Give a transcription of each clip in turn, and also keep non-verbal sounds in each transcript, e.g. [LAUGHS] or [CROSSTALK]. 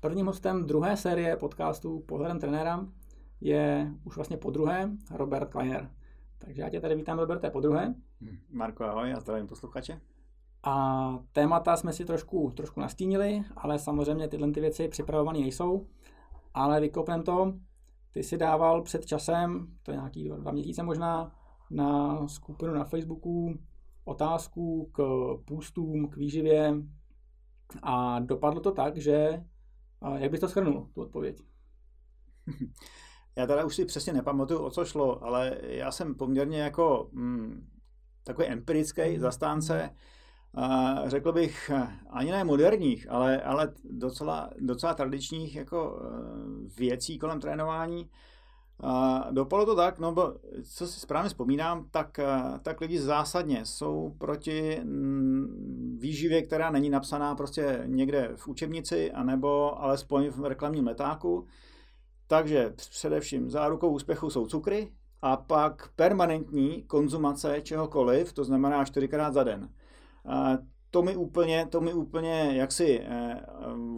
Prvním hostem druhé série podcastu Pohledem trenéra je už vlastně po druhé Robert Kleiner. Takže já tě tady vítám, Roberte, po druhé. Marko, ahoj, já zdravím posluchače. A témata jsme si trošku, trošku nastínili, ale samozřejmě tyhle ty věci připravované nejsou. Ale vykopnem to, ty si dával před časem, to je nějaký dva měsíce možná, na skupinu na Facebooku otázku k půstům, k výživě a dopadlo to tak, že jak bys to shrnul, tu odpověď? [LAUGHS] Já teda už si přesně nepamatuju, o co šlo, ale já jsem poměrně jako mm, takový empirický mhm. zastánce, a řekl bych, ani ne moderních, ale, ale docela, docela tradičních jako e, věcí kolem trénování. A dopadlo to tak, no bo, co si správně vzpomínám, tak, e, tak lidi zásadně jsou proti mm, výživě, která není napsaná prostě někde v učebnici, anebo alespoň v reklamním letáku. Takže především zárukou úspěchu jsou cukry a pak permanentní konzumace čehokoliv, to znamená čtyřikrát za den. To mi úplně, to mi úplně jak si eh,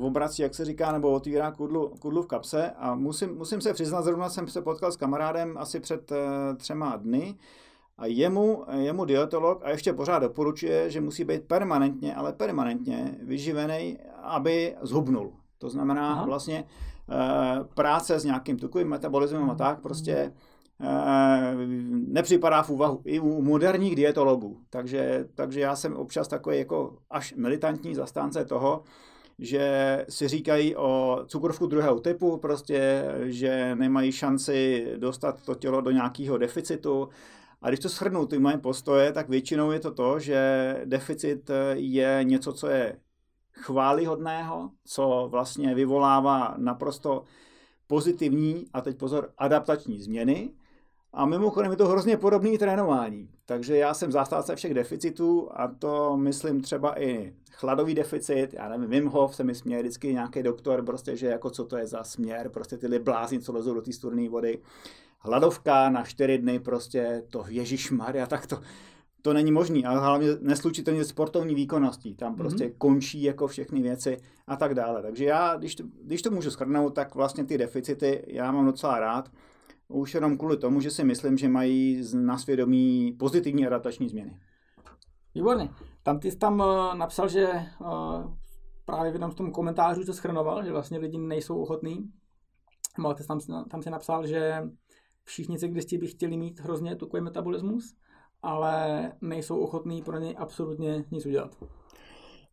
obrací, jak se říká, nebo otvírá kudlu, kudlu v kapse a musím, musím se přiznat, zrovna jsem se potkal s kamarádem asi před eh, třema dny a jemu, jemu dietolog a ještě pořád doporučuje, že musí být permanentně, ale permanentně vyživený, aby zhubnul. To znamená Aha. vlastně e, práce s nějakým tukovým metabolismem a tak prostě e, nepřipadá v úvahu i u moderních dietologů. Takže, takže já jsem občas takový jako až militantní zastánce toho, že si říkají o cukrovku druhého typu, prostě, že nemají šanci dostat to tělo do nějakého deficitu, a když to shrnu, ty moje postoje, tak většinou je to to, že deficit je něco, co je chválihodného, co vlastně vyvolává naprosto pozitivní, a teď pozor, adaptační změny. A mimochodem je to hrozně podobný trénování. Takže já jsem zastávce všech deficitů a to myslím třeba i chladový deficit, já nevím, Wim Hof se mi směje vždycky nějaký doktor, prostě, že jako co to je za směr, prostě ty blázni, co lezou do té studené vody hladovka na čtyři dny, prostě to Ježíš Maria, tak to, to není možný. A hlavně neslučitelně sportovní výkonností. Tam prostě mm-hmm. končí jako všechny věci a tak dále. Takže já, když to, když to můžu schrnout, tak vlastně ty deficity já mám docela rád. Už jenom kvůli tomu, že si myslím, že mají na svědomí pozitivní adaptační změny. Výborně. Tam ty jsi tam uh, napsal, že uh, právě v jednom z tom komentářů to schrnoval, že vlastně lidi nejsou ochotní. No, tam, tam si napsal, že všichni cyklisti by chtěli mít hrozně tukový metabolismus, ale nejsou ochotní pro něj absolutně nic udělat.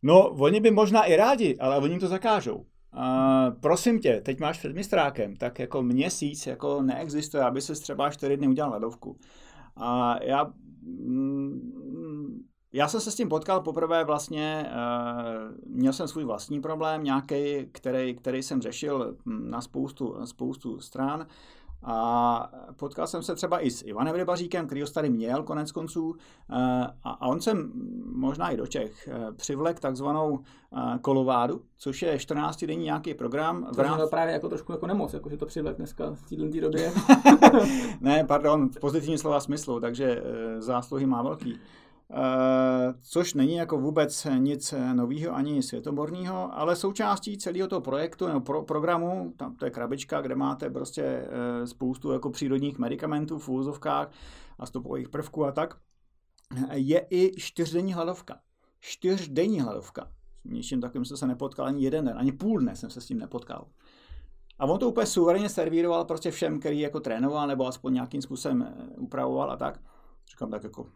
No, oni by možná i rádi, ale oni to zakážou. Uh, prosím tě, teď máš před mistrákem, tak jako měsíc jako neexistuje, aby se třeba čtyři dny udělal ledovku. A uh, já, mm, já jsem se s tím potkal poprvé vlastně, uh, měl jsem svůj vlastní problém, nějaký, který, který jsem řešil na spoustu, spoustu stran. A potkal jsem se třeba i s Ivanem Rybaříkem, který ho tady měl konec konců. Eh, a on jsem možná i do Čech eh, přivlek takzvanou eh, kolovádu, což je 14-denní nějaký program. To je právě jako trošku jako nemoc, jako že to přivlek dneska v této době. [LAUGHS] ne, pardon, v pozitivním slova smyslu, takže zásluhy má velký. Eh, což není jako vůbec nic nového ani světoborného, ale součástí celého toho projektu nebo pro, programu, tam to je krabička, kde máte prostě eh, spoustu jako přírodních medicamentů v úzovkách a stopových prvků a tak, je i čtyřdenní hladovka. Čtyřdenní hladovka. Něčím takovým jsem se nepotkal ani jeden den, ani půl dne jsem se s tím nepotkal. A on to úplně suverénně servíroval prostě všem, který jako trénoval nebo aspoň nějakým způsobem eh, upravoval a tak. Říkám tak jako,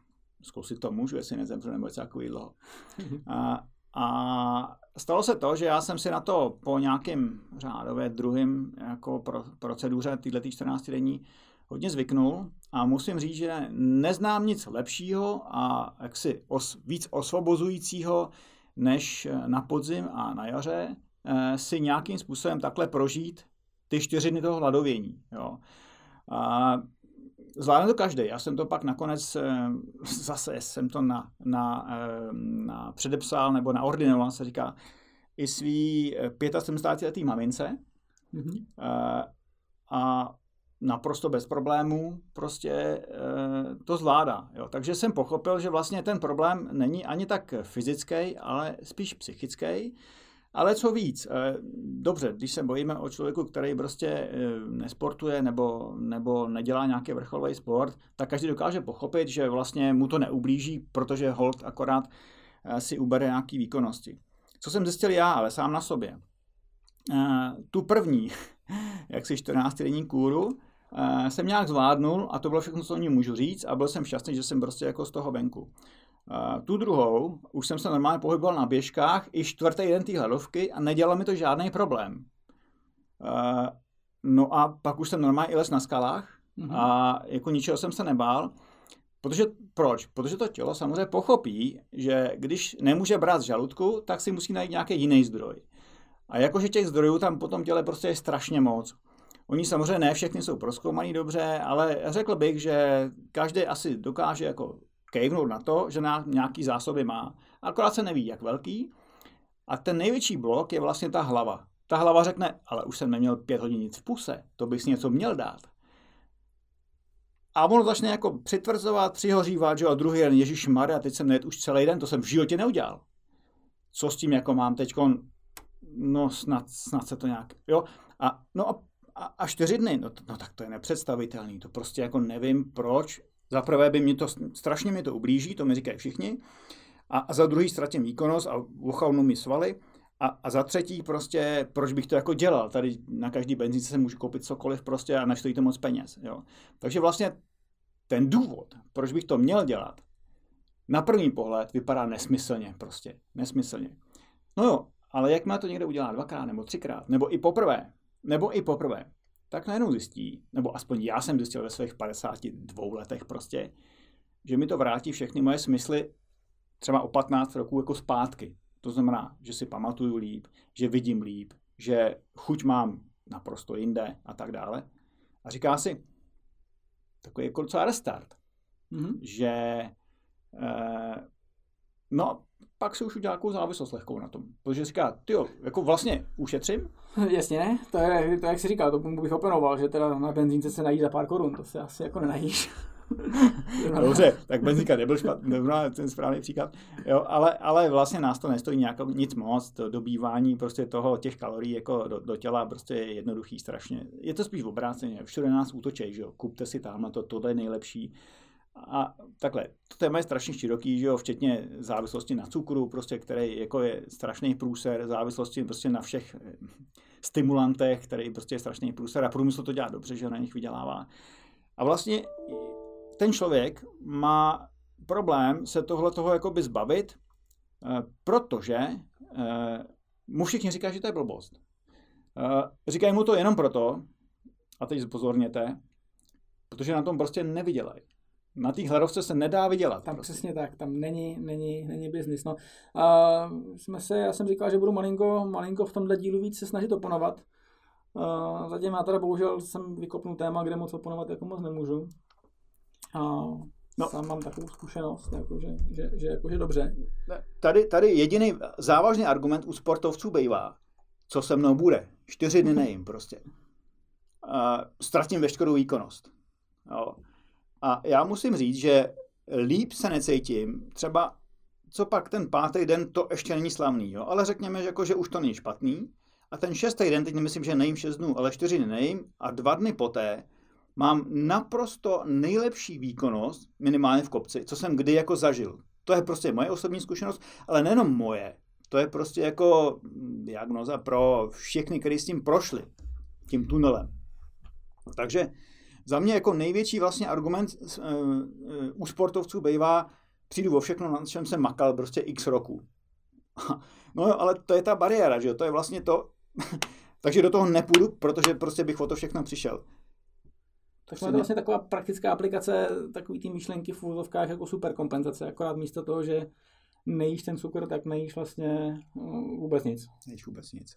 zkusit to můžu, jestli nezemřu nebo něco takového. [LAUGHS] A, a stalo se to, že já jsem si na to po nějakým řádově druhým jako pro, proceduře tyhle 14 denní hodně zvyknul a musím říct, že neznám nic lepšího a jaksi os, víc osvobozujícího, než na podzim a na jaře eh, si nějakým způsobem takhle prožít ty čtyři dny toho hladovění. Jo. A zvládne to každý. Já jsem to pak nakonec, eh, [LAUGHS] zase jsem to na, na, eh, na předepsal nebo naordinoval, se říká, i svý 75 letý mamince mm-hmm. a naprosto bez problémů prostě to zvládá. Jo. Takže jsem pochopil, že vlastně ten problém není ani tak fyzický, ale spíš psychický. Ale co víc, eh, dobře, když se bojíme o člověku, který prostě eh, nesportuje nebo, nebo nedělá nějaký vrcholový sport, tak každý dokáže pochopit, že vlastně mu to neublíží, protože hold akorát eh, si ubere nějaký výkonnosti. Co jsem zjistil já, ale sám na sobě. Tu první, jak si 14 denní kůru, jsem nějak zvládnul a to bylo všechno, co o ní můžu říct a byl jsem šťastný, že jsem prostě jako z toho venku. Tu druhou, už jsem se normálně pohyboval na běžkách i čtvrtý den té hladovky a nedělal mi to žádný problém. No a pak už jsem normálně i les na skalách mm-hmm. a jako ničeho jsem se nebál. Protože proč? Protože to tělo samozřejmě pochopí, že když nemůže brát z žaludku, tak si musí najít nějaký jiný zdroj. A jakože těch zdrojů tam potom těle prostě je strašně moc. Oni samozřejmě ne všechny jsou proskoumaný dobře, ale řekl bych, že každý asi dokáže jako kejvnout na to, že nějaký zásoby má. Akorát se neví, jak velký. A ten největší blok je vlastně ta hlava. Ta hlava řekne, ale už jsem neměl pět hodin nic v puse, to bys něco měl dát. A ono začne jako přitvrzovat, přihořívat, že a druhý den, Ježíš Maria, teď jsem nejet už celý den, to jsem v životě neudělal. Co s tím jako mám teď? No snad, snad se to nějak, jo. A, no a, a, a čtyři dny, no, no tak to je nepředstavitelný, to prostě jako nevím proč, za prvé by mě to, strašně mi to ublíží, to mi říkají všichni, a, a za druhý ztratím výkonnost a uchalnu mi svaly, a, a za třetí prostě, proč bych to jako dělal? Tady na každý benzínce se můžu koupit cokoliv prostě a nestojí to moc peněz. Jo? Takže vlastně ten důvod, proč bych to měl dělat, na první pohled vypadá nesmyslně prostě. Nesmyslně. No jo, ale jak má to někdo udělat dvakrát nebo třikrát, nebo i poprvé, nebo i poprvé, tak najednou zjistí, nebo aspoň já jsem zjistil ve svých 52 letech prostě, že mi to vrátí všechny moje smysly třeba o 15 roků jako zpátky. To znamená, že si pamatuju líp, že vidím líp, že chuť mám naprosto jinde a tak dále. A říká si, takový jako docela restart, mm-hmm. že eh, no pak si už udělá nějakou závislost lehkou na tom. Protože říká, ty jako vlastně ušetřím. [LAUGHS] Jasně, ne? To je, to jak jsi říkal, to bych oponoval, že teda na benzínce se nají za pár korun, to se asi jako nenajíš. [LAUGHS] Dobře, tak benzínka nebyl špatný, nebyl ten správný příklad, jo, ale, ale vlastně nás to nestojí nějak, nic moc, to dobývání prostě toho, těch kalorií jako do, do těla prostě je jednoduchý strašně. Je to spíš obráceně, všude nás útočej, že jo, kupte si tamhle to, tohle je nejlepší, a takhle, to téma je strašně široký, že jo, včetně závislosti na cukru, prostě, který jako je strašný průser, závislosti prostě na všech eh, stimulantech, který prostě je strašný průser a průmysl to dělá dobře, že na nich vydělává. A vlastně ten člověk má problém se tohle toho jakoby zbavit, eh, protože eh, mu všichni říkají, že to je blbost. Říkají mu to jenom proto, a teď pozorněte, protože na tom prostě nevydělají na té hladovce se nedá vydělat. Tam prostě. přesně tak, tam není, není, není biznis. No. A jsme se, já jsem říkal, že budu malinko, malinko v tomhle dílu víc se snažit oponovat. A zatím já teda bohužel jsem vykopnul téma, kde moc oponovat jako moc nemůžu. A no. sám mám takovou zkušenost, jako že, že, že, jako, že dobře. Tady, tady jediný závažný argument u sportovců bývá, co se mnou bude. Čtyři dny nejím prostě. Uh, ztratím veškerou výkonnost. Jo. A já musím říct, že líp se necítím, třeba co pak ten pátý den, to ještě není slavný, jo? ale řekněme, že, jako, že už to není špatný. A ten šestý den, teď nemyslím, že nejím šest dnů, ale čtyři dny nejím a dva dny poté mám naprosto nejlepší výkonnost, minimálně v kopci, co jsem kdy jako zažil. To je prostě moje osobní zkušenost, ale nejenom moje. To je prostě jako diagnoza pro všechny, kteří s tím prošli, tím tunelem. Takže za mě jako největší vlastně argument uh, uh, u sportovců bývá, přijdu o všechno, na čem jsem makal prostě x roku. [LAUGHS] no jo, ale to je ta bariéra, že jo, to je vlastně to, [LAUGHS] takže do toho nepůjdu, protože prostě bych o to všechno přišel. Tak to je vlastně taková praktická aplikace takový ty myšlenky v úzovkách jako superkompenzace, akorát místo toho, že nejíš ten cukr, tak nejíš vlastně uh, vůbec nic. Nejíš vůbec nic.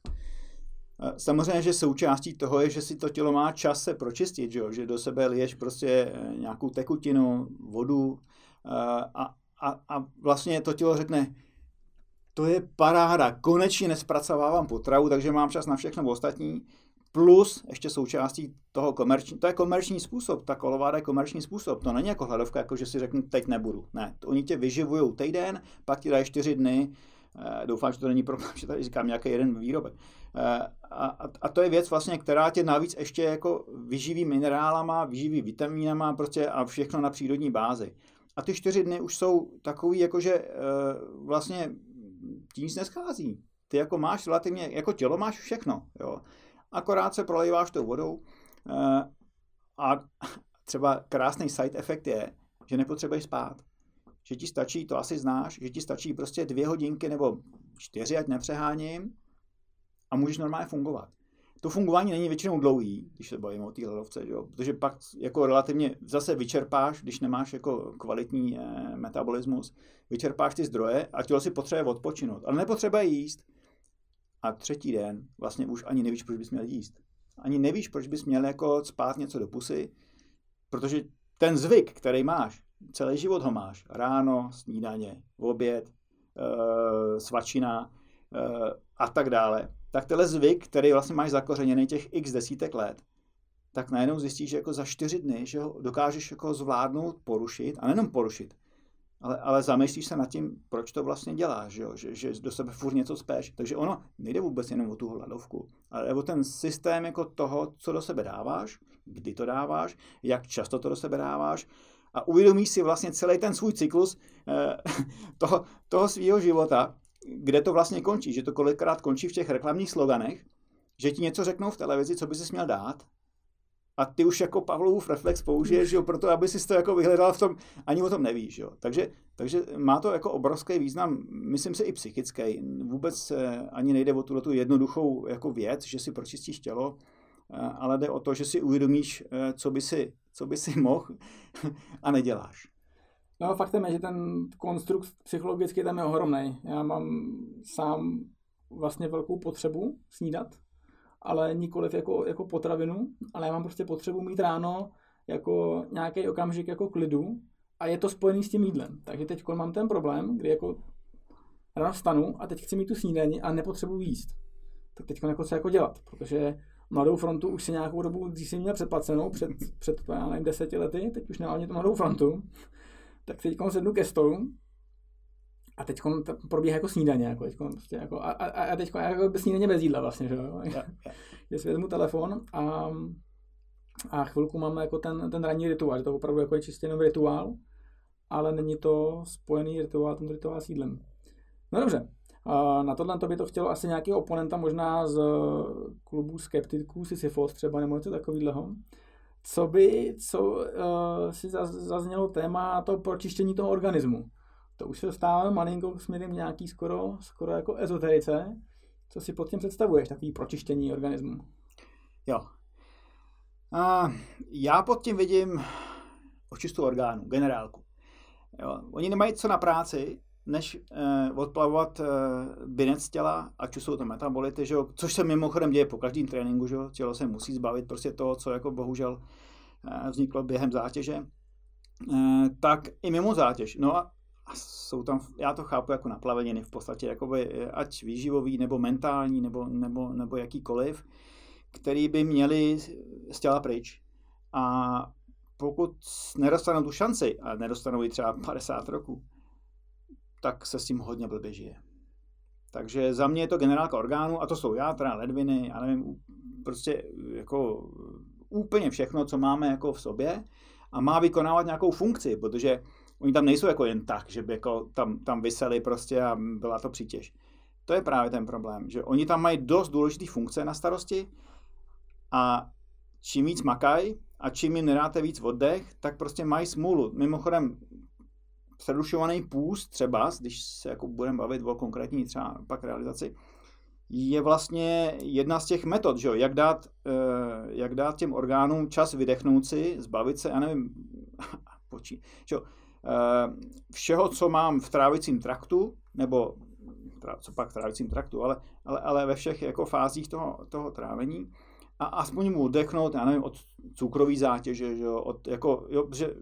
Samozřejmě, že součástí toho je, že si to tělo má čas se pročistit, že, jo? že do sebe liješ prostě eh, nějakou tekutinu, vodu eh, a, a, a vlastně to tělo řekne, to je paráda, konečně nespracovávám potravu, takže mám čas na všechno ostatní, plus ještě součástí toho komerční, to je komerční způsob, ta kolováda je komerční způsob, to není jako hladovka, jako že si řeknu, teď nebudu. Ne, to oni tě vyživují týden, pak ti dají čtyři dny, Doufám, že to není problém, [LAUGHS] že tady říkám nějaký jeden výrobek. A, a to je věc vlastně, která tě navíc ještě jako vyživí minerálama, vyživí vitamínama prostě a všechno na přírodní bázi. A ty čtyři dny už jsou takový, jakože vlastně ti nic neschází. Ty jako máš relativně, jako tělo máš všechno, jo. Akorát se prolejváš tou vodou a třeba krásný side efekt je, že nepotřebuješ spát. Že ti stačí, to asi znáš, že ti stačí prostě dvě hodinky nebo čtyři, ať nepřeháním, a můžeš normálně fungovat. To fungování není většinou dlouhý, když se bavíme o té ledovce, jo? protože pak jako relativně zase vyčerpáš, když nemáš jako kvalitní eh, metabolismus, vyčerpáš ty zdroje a tělo si potřebuje odpočinout, ale nepotřebuje jíst. A třetí den vlastně už ani nevíš, proč bys měl jíst. Ani nevíš, proč bys měl jako spát něco do pusy, protože ten zvyk, který máš, celý život ho máš, ráno, snídaně, oběd, e, svačina e, a tak dále, tak tenhle zvyk, který vlastně máš zakořeněný těch x desítek let, tak najednou zjistíš, že jako za čtyři dny, že ho dokážeš jako zvládnout, porušit, a nejenom porušit, ale, ale zamyslíš se nad tím, proč to vlastně děláš, že, že, že do sebe furt něco speš. Takže ono nejde vůbec jenom o tu hladovku, ale o ten systém jako toho, co do sebe dáváš, kdy to dáváš, jak často to do sebe dáváš a uvědomíš si vlastně celý ten svůj cyklus eh, [LAUGHS] toho, toho svého života, kde to vlastně končí, že to kolikrát končí v těch reklamních sloganech, že ti něco řeknou v televizi, co by si měl dát a ty už jako Pavlovův reflex použiješ, jo, proto aby si to jako vyhledal v tom, ani o tom nevíš, jo. Takže, takže má to jako obrovský význam, myslím si i psychický. Vůbec ani nejde o tuhle tu jednoduchou jako věc, že si pročistíš tělo, eh, ale jde o to, že si uvědomíš, eh, co by si, co by si mohl [LAUGHS] a neděláš. No faktem je, že ten konstrukt psychologicky tam je ohromný. Já mám sám vlastně velkou potřebu snídat, ale nikoliv jako, jako potravinu, ale já mám prostě potřebu mít ráno jako nějaký okamžik jako klidu a je to spojený s tím jídlem. Takže teď mám ten problém, kdy jako ráno vstanu a teď chci mít tu snídaní a nepotřebuji jíst. Tak teď jako co jako dělat, protože Mladou frontu už si nějakou dobu, když jsem měl předplacenou, před, před já nevím, deseti lety, teď už nemám ani tu Mladou frontu, tak teď sednu ke stolu a teď probíhá jako snídaně, jako teď prostě jako, a, a, a teď jako snídaně bez jídla vlastně, že jo. [LAUGHS] že si vezmu telefon a, a chvilku mám jako ten, ten ranní rituál, že to opravdu jako je čistě jenom rituál, ale není to spojený rituál, ten rituál s jídlem. No dobře, na tohle to by to chtělo asi nějaký oponenta, možná z klubu skeptiků, Sisyphos třeba, nebo něco takového. Co by, co uh, si zaznělo téma to pročištění toho organismu to už se dostáváme malinko směrem nějaký skoro, skoro jako ezoterice. Co si pod tím představuješ, takový pročištění organismu? Jo. A já pod tím vidím očistu orgánů, generálku. Jo. Oni nemají co na práci, než eh, odplavovat eh, binec těla, ať už jsou to metabolity, že jo, což se mimochodem děje po každém tréninku, že jo, tělo se musí zbavit prostě toho, co jako bohužel eh, vzniklo během zátěže, eh, tak i mimo zátěž. No a a jsou tam, já to chápu jako naplaveniny v podstatě, jakoby, ať výživový, nebo mentální, nebo, nebo, nebo jakýkoliv, který by měli z těla pryč. A pokud nedostanou tu šanci, a nedostanou ji třeba 50 roků, tak se s tím hodně blbě žije. Takže za mě je to generálka orgánů, a to jsou játra, ledviny, já nevím, prostě jako úplně všechno, co máme jako v sobě a má vykonávat nějakou funkci, protože Oni tam nejsou jako jen tak, že by jako tam, tam vyseli prostě a byla to přítěž. To je právě ten problém, že oni tam mají dost důležité funkce na starosti a čím víc makají a čím jim nedáte víc oddech, tak prostě mají smůlu. Mimochodem, přerušovaný půst třeba, když se jako budeme bavit o konkrétní třeba pak realizaci, je vlastně jedna z těch metod, že jo? Jak, dát, eh, jak dát těm orgánům čas vydechnout si, zbavit se, já nevím, [LAUGHS] počí, že jo? Eh, všeho, co mám v trávicím traktu, nebo co pak v trávicím traktu, ale, ale, ale ve všech jako fázích toho, toho trávení a aspoň mu oddechnout, já nevím, od cukrové zátěže, že jo, od, jako, jo, že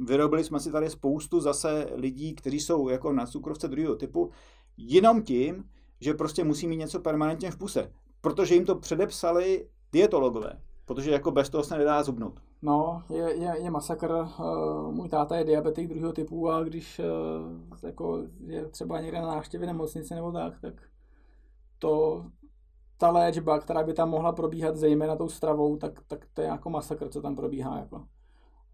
vyrobili jsme si tady spoustu zase lidí, kteří jsou jako na cukrovce druhého typu, jenom tím, že prostě musí mít něco permanentně v puse, protože jim to předepsali dietologové, protože jako bez toho se nedá zubnout. No, je, je, je masakr. Uh, můj táta je diabetik druhého typu a když uh, jako je třeba někde na návštěvě nemocnice nebo tak, tak to, ta léčba, která by tam mohla probíhat zejména tou stravou, tak, tak to je jako masakr, co tam probíhá. Jako.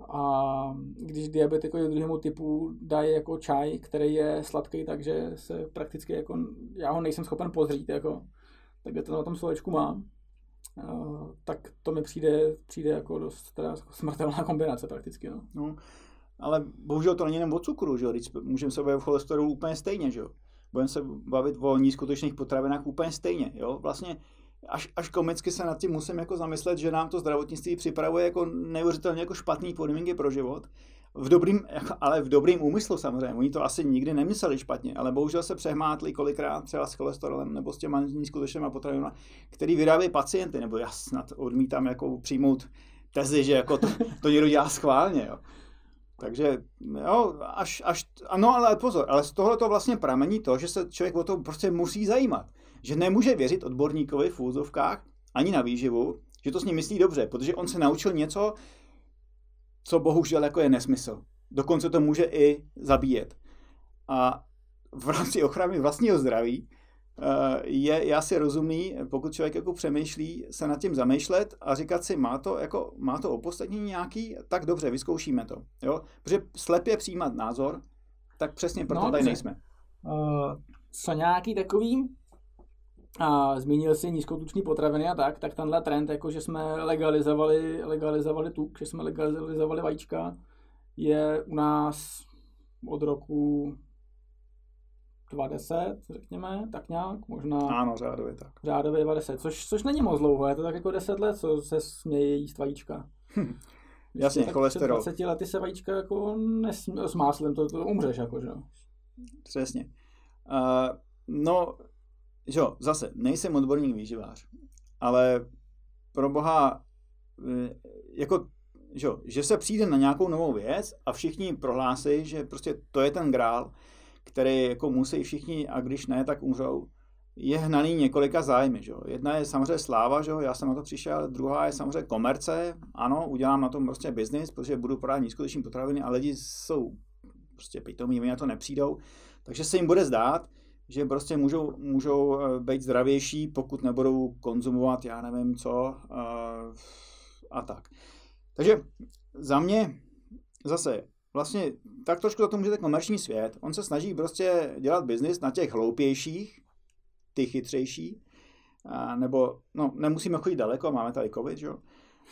A když diabetikovi druhému typu dají jako čaj, který je sladký, takže se prakticky jako, já ho nejsem schopen pozřít, jako, tak je to na tom slovečku má, uh, tak to mi přijde, přijde jako dost teda smrtelná kombinace prakticky. No. no ale bohužel to není jenom o cukru, že můžeme se bavit o cholesterolu úplně stejně, že jo? Budeme se bavit o nízkotečných potravinách úplně stejně, jo? Vlastně až, až komicky se nad tím musím jako zamyslet, že nám to zdravotnictví připravuje jako neuvěřitelně jako špatný podmínky pro život. V dobrým, jako, ale v dobrým úmyslu samozřejmě. Oni to asi nikdy nemysleli špatně, ale bohužel se přehmátli kolikrát třeba s cholesterolem nebo s těma nízkotečnými potravinami, který vyrábí pacienty, nebo já snad odmítám jako přijmout tezi, že jako to, [LAUGHS] to někdo dělá schválně. Jo. Takže jo, až, až, ano, ale pozor, ale z tohle to vlastně pramení to, že se člověk o to prostě musí zajímat že nemůže věřit odborníkovi v úzovkách ani na výživu, že to s ním myslí dobře, protože on se naučil něco, co bohužel jako je nesmysl. Dokonce to může i zabíjet. A v rámci ochrany vlastního zdraví eh, je, je asi rozumný, pokud člověk jako přemýšlí, se nad tím zamýšlet a říkat si, má to, jako, má to opodstatnění nějaký, tak dobře, vyzkoušíme to. Jo? Protože slepě přijímat názor, tak přesně proto no, tady nejsme. Uh, co nějaký takový a zmínil si nízkotučný potraviny a tak, tak tenhle trend, jako že jsme legalizovali, legalizovali tuk, že jsme legalizovali vajíčka, je u nás od roku 2010, řekněme, tak nějak, možná. Ano, řádově tak. Řádově 20, což, což není moc dlouho, je to tak jako 10 let, co se směje jíst vajíčka. Hm. Jasně, tak cholesterol. Před 20 lety se vajíčka jako nesmí, s máslem, to, to umřeš, jako, že Přesně. Uh, no, jo, zase, nejsem odborník výživář, ale pro boha, e, jako, že, jo, že se přijde na nějakou novou věc a všichni prohlásí, že prostě to je ten grál, který jako musí všichni a když ne, tak umřou, je hnaný několika zájmy. Že? Jedna je samozřejmě sláva, že? já jsem na to přišel, druhá je samozřejmě komerce, ano, udělám na tom prostě biznis, protože budu prodávat nízkoteční potraviny a lidi jsou prostě pitomí, mi na to nepřijdou, takže se jim bude zdát, že prostě můžou, můžou eh, být zdravější, pokud nebudou konzumovat, já nevím co, eh, a tak. Takže za mě zase vlastně tak trošku za to může komerční svět. On se snaží prostě dělat biznis na těch hloupějších, ty chytřejší, a, nebo no, nemusíme chodit daleko, máme tady covid, jo.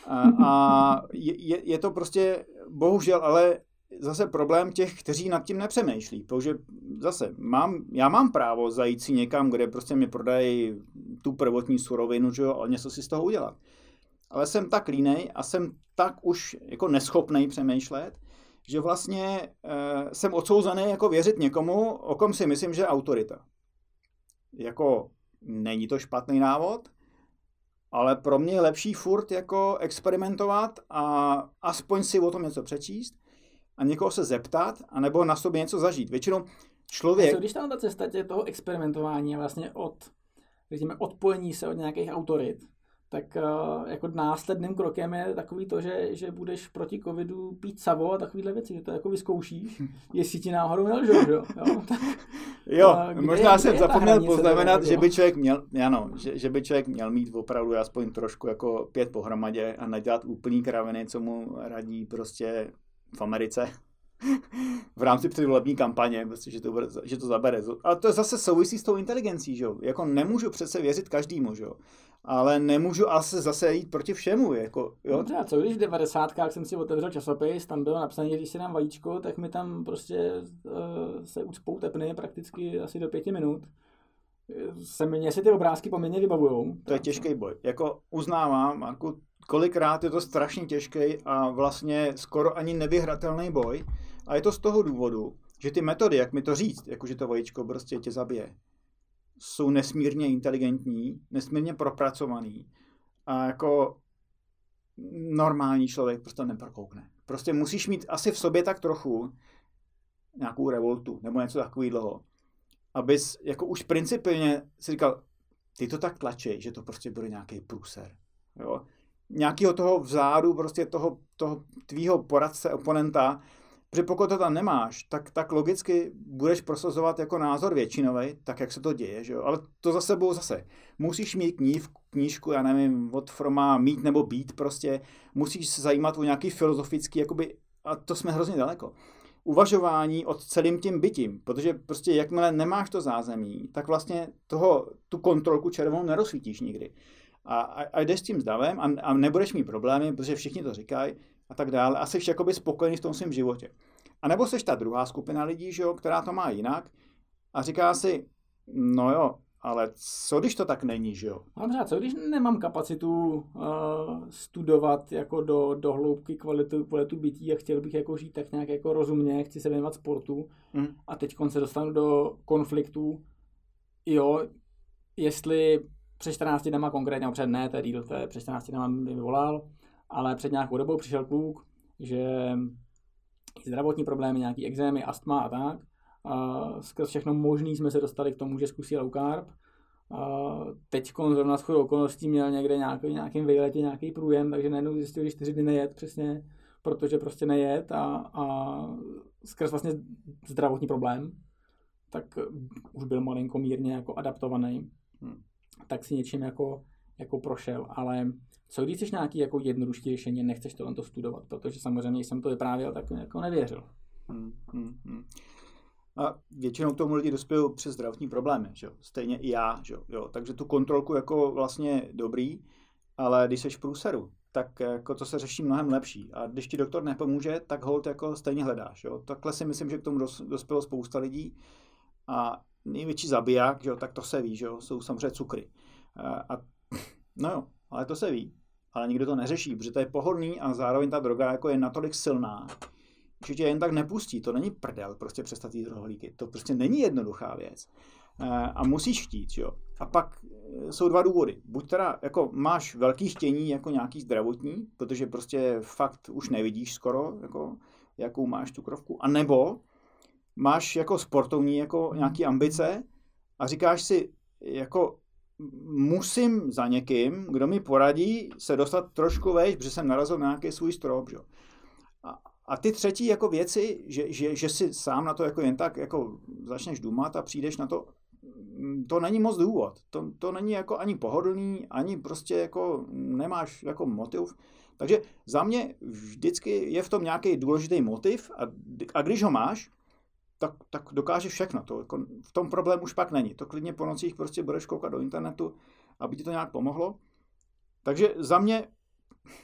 A, a je, je to prostě, bohužel, ale zase problém těch, kteří nad tím nepřemýšlí. Protože zase mám, já mám právo zajít si někam, kde prostě mi prodají tu prvotní surovinu, že jo, a něco si z toho udělat. Ale jsem tak línej a jsem tak už jako neschopný přemýšlet, že vlastně e, jsem odsouzený jako věřit někomu, o kom si myslím, že je autorita. Jako není to špatný návod, ale pro mě je lepší furt jako experimentovat a aspoň si o tom něco přečíst, a někoho se zeptat, anebo na sobě něco zažít. Většinou člověk... Co když tam ta cesta tě toho experimentování je vlastně od, řekněme, odpojení se od nějakých autorit, tak uh, jako následným krokem je takový to, že, že budeš proti covidu pít savo a takovýhle věci, že to jako vyzkoušíš, [LAUGHS] jestli ti náhodou nelžou, jo? [LAUGHS] Jo, tak, jo uh, možná je, jsem zapomněl poznamenat, že by člověk měl, ano, že, že by člověk měl mít opravdu aspoň trošku jako pět pohromadě a nedělat úplný kraviny, co mu radí prostě v Americe v rámci předvolební kampaně, prostě, že, to, že to zabere. A to zase souvisí s tou inteligencí, že jo? Jako nemůžu přece věřit každému, že jo? Ale nemůžu asi zase jít proti všemu, jako, jo? Dobře, a co když v 90. jsem si otevřel časopis, tam bylo napsané, že když si dám vajíčko, tak mi tam prostě uh, se ucpou tepny prakticky asi do pěti minut se mě si ty obrázky poměrně vybavujou. To je těžký boj. Jako uznávám, Marku, kolikrát je to strašně těžký a vlastně skoro ani nevyhratelný boj. A je to z toho důvodu, že ty metody, jak mi to říct, jakože to vajíčko prostě tě zabije, jsou nesmírně inteligentní, nesmírně propracovaný a jako normální člověk prostě neprokoukne. Prostě musíš mít asi v sobě tak trochu nějakou revoltu nebo něco takového, abys jako už principiálně si říkal, ty to tak tlačí, že to prostě bude nějaký průser. Jo? Nějakého toho vzádu, prostě toho, toho tvýho poradce, oponenta, Protože pokud to tam nemáš, tak, tak logicky budeš prosazovat jako názor většinový, tak jak se to děje, že jo? Ale to za sebou zase. Musíš mít kníž, knížku, já nevím, od forma mít nebo být prostě. Musíš se zajímat o nějaký filozofický, jakoby, a to jsme hrozně daleko. Uvažování od celým tím bytím, protože prostě jakmile nemáš to zázemí, tak vlastně toho, tu kontrolku červenou nerozsvítíš nikdy. A, a, a jdeš s tím zdavem a, a nebudeš mít problémy, protože všichni to říkají, a tak dále a jsi jakoby spokojený v tom svém životě. A nebo jsi ta druhá skupina lidí, že jo, která to má jinak a říká si, no jo, ale co když to tak není, že jo? Dobře, co když nemám kapacitu uh, studovat jako do, do hloubky kvalitu, kvalitu bytí a chtěl bych jako žít tak nějak jako rozumně, chci se věnovat sportu mm. a teď se dostanu do konfliktu, jo, jestli před 14 dnama konkrétně, před ne, to je díl, to je před 14 dnama mi volal, ale před nějakou dobou přišel kluk, že zdravotní problémy, nějaký exémy, astma a tak. A skrz všechno možný jsme se dostali k tomu, že zkusí low carb. A teď zrovna shodou okolností měl někde nějaký, nějakým výletě nějaký průjem, takže najednou zjistil, že čtyři dny nejet přesně, protože prostě nejet a, a skrz vlastně zdravotní problém, tak už byl malinko mírně jako adaptovaný, hmm. Tak si něčím jako, jako prošel, ale co když chceš nějaký jako jednodušší řešení, nechceš to studovat, protože samozřejmě jsem to vyprávěl, tak jako nevěřil. Hmm, hmm, hmm. A většinou k tomu lidi dospějí přes zdravotní problémy, že? stejně i já. Že? Jo. Takže tu kontrolku jako vlastně dobrý, ale když jsi v průseru, tak jako to se řeší mnohem lepší. A když ti doktor nepomůže, tak hold jako stejně hledáš. Jo. Takhle si myslím, že k tomu dospělo spousta lidí. A největší zabiják, že jo, tak to se ví, že jo, jsou samozřejmě cukry. A, no jo, ale to se ví. Ale nikdo to neřeší, protože to je pohodlný a zároveň ta droga jako je natolik silná, že tě jen tak nepustí. To není prdel, prostě přestat jít rohlíky. To prostě není jednoduchá věc. A musíš chtít, jo. A pak eh, jsou dva důvody. Buď teda jako máš velký chtění jako nějaký zdravotní, protože prostě fakt už nevidíš skoro, jako, jakou máš tu krovku, a nebo máš jako sportovní jako nějaký ambice a říkáš si, jako musím za někým, kdo mi poradí se dostat trošku vejš, protože jsem narazil na nějaký svůj strop. Že? A, a ty třetí jako věci, že, že, že si sám na to jako jen tak jako začneš důmat a přijdeš na to, to není moc důvod. To, to není jako ani pohodlný, ani prostě jako nemáš jako motiv. Takže za mě vždycky je v tom nějaký důležitý motiv a, a když ho máš, tak, tak dokáže všechno. To, jako, v tom problém už pak není. To klidně po nocích prostě budeš koukat do internetu, aby ti to nějak pomohlo. Takže za mě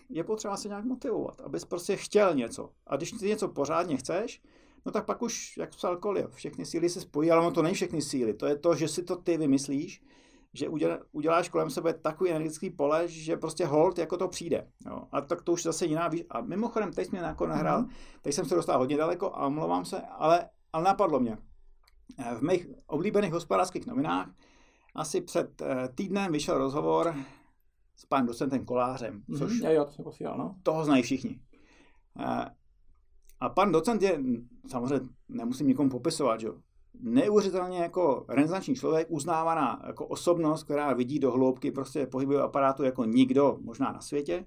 je potřeba se nějak motivovat, abys prostě chtěl něco. A když ty něco pořádně chceš, no tak pak už, jak psal Kolio, všechny síly se spojí, ale ono to není všechny síly. To je to, že si to ty vymyslíš, že uděláš kolem sebe takový energetický pole, že prostě hold jako to přijde. Jo. A tak to už zase jiná víš. A mimochodem, teď mě jako nahrál, mm-hmm. teď jsem se dostal hodně daleko a omlouvám se, ale ale napadlo mě. Eh, v mých oblíbených hospodářských novinách asi před eh, týdnem vyšel rozhovor s panem docentem Kolářem, mhm, což mm-hmm, jo, to posílal, no. toho znají všichni. Eh, a pan docent je, samozřejmě nemusím nikomu popisovat, že neuvěřitelně jako renesanční člověk, uznávaná jako osobnost, která vidí do hloubky prostě pohybového aparátu jako nikdo možná na světě.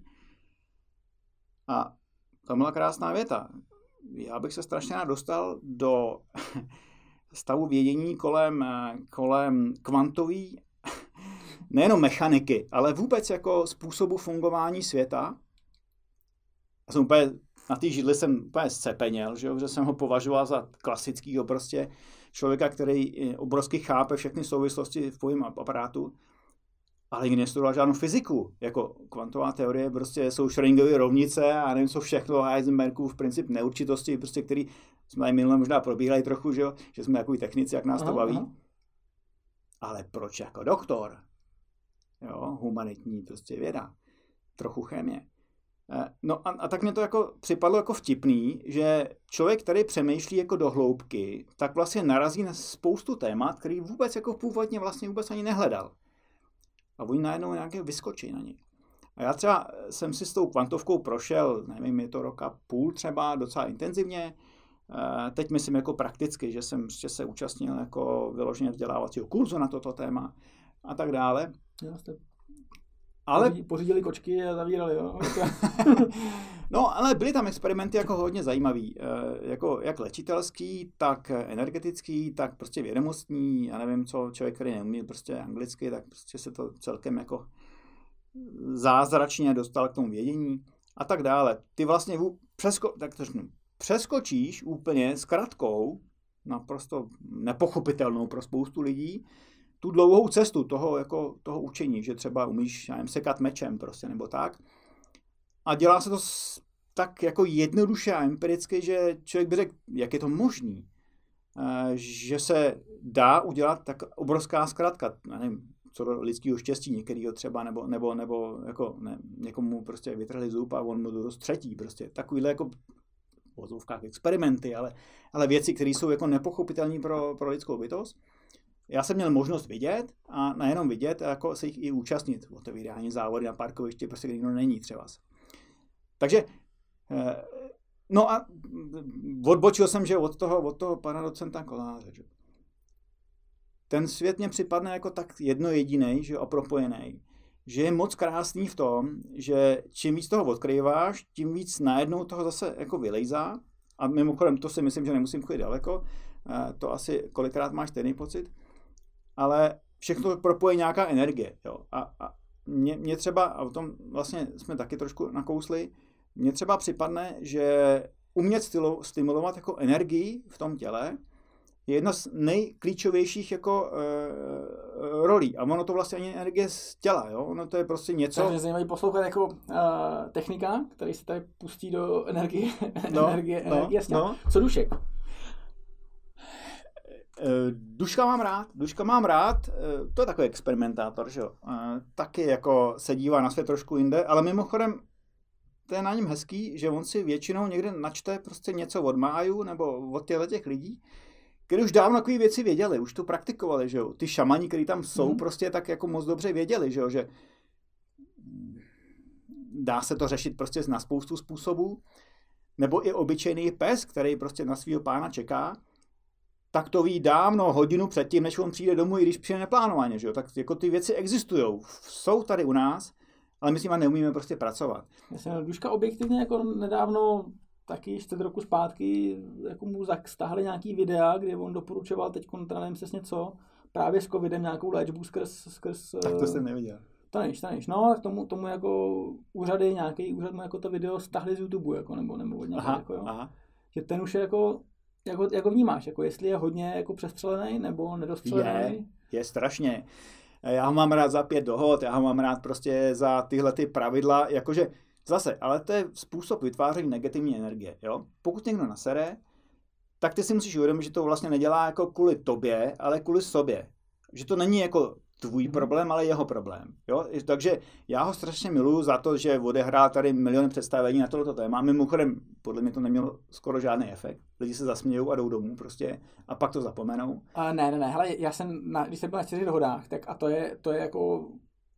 A tam byla krásná věta já bych se strašně rád dostal do [LAUGHS] stavu vědění kolem, kolem kvantový, [LAUGHS] nejenom mechaniky, ale vůbec jako způsobu fungování světa. Já jsem úplně, na té židli jsem úplně zcepeněl, že, že jsem ho považoval za klasického prostě člověka, který eh, obrovsky chápe všechny souvislosti v pojím aparátu ale nikdy nestudoval žádnou fyziku. Jako kvantová teorie prostě jsou Schrödingerovy rovnice a nevím co všechno, Heisenbergův princip neurčitosti, prostě, který jsme minule možná probírali trochu, že, jo? že jsme takový technici, jak nás aha, to baví. Aha. Ale proč jako doktor? Jo, humanitní prostě věda. Trochu chemie. Eh, no a, a tak mě to jako připadlo jako vtipný, že člověk, který přemýšlí jako do hloubky, tak vlastně narazí na spoustu témat, který vůbec jako původně vlastně vůbec ani nehledal a oni najednou nějaké vyskočí na ně. A já třeba jsem si s tou kvantovkou prošel, nevím, je to roka půl třeba, docela intenzivně. Eh, teď myslím jako prakticky, že jsem prostě se účastnil jako vyloženě vzdělávacího kurzu na toto téma a tak dále. Ale... Pořídili kočky a zavírali, jo. [LAUGHS] no, ale byly tam experimenty jako hodně zajímavý. E, jako jak léčitelský, tak energetický, tak prostě vědomostní. Já nevím, co člověk, který neumí prostě anglicky, tak prostě se to celkem jako zázračně dostal k tomu vědění a tak dále. Ty vlastně přesko, tak to řeknu, přeskočíš úplně s kratkou, naprosto nepochopitelnou pro spoustu lidí, tu dlouhou cestu toho, jako, toho učení, že třeba umíš, nevím, sekat mečem prostě, nebo tak. A dělá se to s, tak jako jednoduše a empiricky, že člověk by řekl, jak je to možný, e, že se dá udělat tak obrovská zkratka, nevím, co do lidského štěstí některého třeba, nebo, nebo, nebo jako ne, někomu prostě vytrhli zub a on mu to třetí prostě. Takovýhle jako v experimenty, ale, ale věci, které jsou jako nepochopitelné pro, pro lidskou bytost. Já jsem měl možnost vidět a nejenom vidět, a jako se jich i účastnit. Otevírání závody na parkovišti, prostě nikdo není třeba. Takže eh, No a odbočil jsem, že od toho, od toho pana docenta Koláře, že ten svět mě připadne jako tak jedno jediný, že a propojený, že je moc krásný v tom, že čím víc toho odkrýváš, tím víc najednou toho zase jako vylejzá. A mimochodem, to si myslím, že nemusím chodit daleko, eh, to asi kolikrát máš stejný pocit, ale všechno propoje nějaká energie. Jo. A, a mě, mě třeba, a o tom vlastně jsme taky trošku nakousli, mně třeba připadne, že umět stimulovat jako energii v tom těle, je jedna z nejklíčovějších jako uh, rolí. A ono to vlastně ani energie z těla, jo? Ono to je prostě něco... Takže zajímavý poslouchat jako uh, technika, který se tady pustí do energie, no, energie, no, energie z těla. No. Co dušek? Duška mám rád, Duška mám rád, to je takový experimentátor, že jo. Taky jako se dívá na svět trošku jinde, ale mimochodem to je na něm hezký, že on si většinou někde načte prostě něco od máju nebo od těchto těch lidí kteří už dávno takové věci věděli, už to praktikovali, že jo. Ty šamani, kteří tam jsou, mm. prostě tak jako moc dobře věděli, že jo, že dá se to řešit prostě na spoustu způsobů, nebo i obyčejný pes, který prostě na svého pána čeká, tak to ví dávno, hodinu předtím, než on přijde domů, i když přijde neplánovaně, že jo? tak jako ty věci existují, jsou tady u nás, ale my s nimi neumíme prostě pracovat. Já jsem Duška objektivně jako nedávno taky čtvrt roku zpátky jako mu stáhli nějaký videa, kde on doporučoval teď, teda nevím přesně co, právě s covidem nějakou léčbu skrz... skrz [LAUGHS] tak to jsem neviděl. To nevíš, to nevíš. No, k tomu, tomu jako úřady, nějaký úřad mu jako to video stahli z YouTube, jako, nebo, nebo od nějaké, jako, jo. Aha. Že ten už je jako, jako, jako vnímáš, jako jestli je hodně jako přestřelený nebo nedostřelený. Je, je strašně. Já ho mám rád za pět dohod, já ho mám rád prostě za tyhle ty pravidla, jakože Zase, ale to je způsob vytváření negativní energie. Jo? Pokud někdo nasere, tak ty si musíš uvědomit, že to vlastně nedělá jako kvůli tobě, ale kvůli sobě. Že to není jako tvůj mhm. problém, ale jeho problém. Jo? Takže já ho strašně miluju za to, že odehrál tady miliony představení na tohleto téma. Mimochodem, podle mě to nemělo skoro žádný efekt. Lidi se zasmějou a jdou domů prostě a pak to zapomenou. A ne, ne, ne, hele, já jsem, na, když jsem byl na čtyři dohodách, tak a to je, to je jako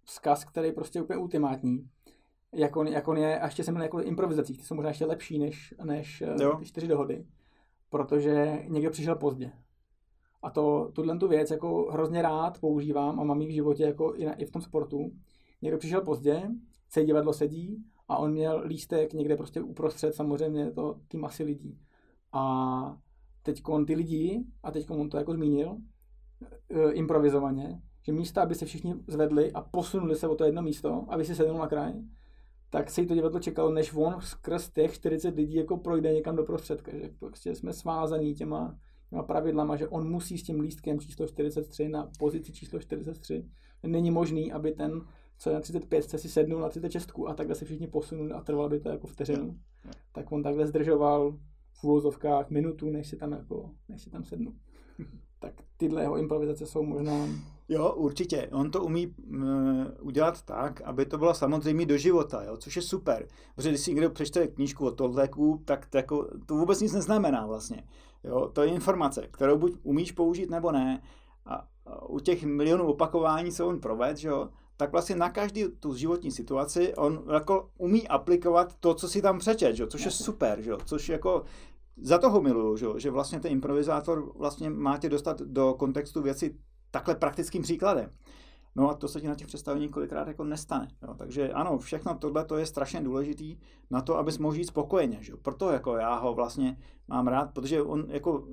vzkaz, který prostě je úplně ultimátní jak on, jak on je, a ještě jsem měl jako improvizacích, ty jsou možná ještě lepší než, než eh, jo. ty čtyři dohody, protože někdo přišel pozdě. A to, tuhle tu věc jako hrozně rád používám a mám ji v životě jako i, na, i v tom sportu. Někdo přišel pozdě, celé divadlo sedí a on měl lístek někde prostě uprostřed samozřejmě to, ty masy lidí. A teď ty lidi, a teď on to jako zmínil, eh, improvizovaně, že místa, aby se všichni zvedli a posunuli se o to jedno místo, aby si sedl na kraj, tak se jí to divadlo čekalo, než on skrz těch 40 lidí jako projde někam do prostředka, že prostě jsme svázaní těma pravidlama, že on musí s tím lístkem číslo 43 na pozici číslo 43. Není možný, aby ten, co je na 35, si sednul na 36 a takhle se všichni posunuli a trvalo by to jako vteřinu. Tak on takhle zdržoval v úvozovkách minutu, než si tam, jako, než si tam sednu. [LAUGHS] tak tyhle jeho improvizace jsou možná Jo, určitě. On to umí uh, udělat tak, aby to bylo samozřejmě do života, jo, což je super. Protože když si někdo přečte knížku o Tolteku, tak to, jako, to vůbec nic neznamená vlastně. Jo, to je informace, kterou buď umíš použít nebo ne. A, u těch milionů opakování, co on proved, že jo, tak vlastně na každý tu životní situaci on jako umí aplikovat to, co si tam přečet, že? což je super, že? což jako za toho miluju, že? že vlastně ten improvizátor vlastně má tě dostat do kontextu věci takhle praktickým příkladem. No a to se ti na těch představeních kolikrát jako nestane. Jo. Takže ano, všechno tohle to je strašně důležitý na to, abys mohl žít spokojeně. Že? Proto jako já ho vlastně mám rád, protože on jako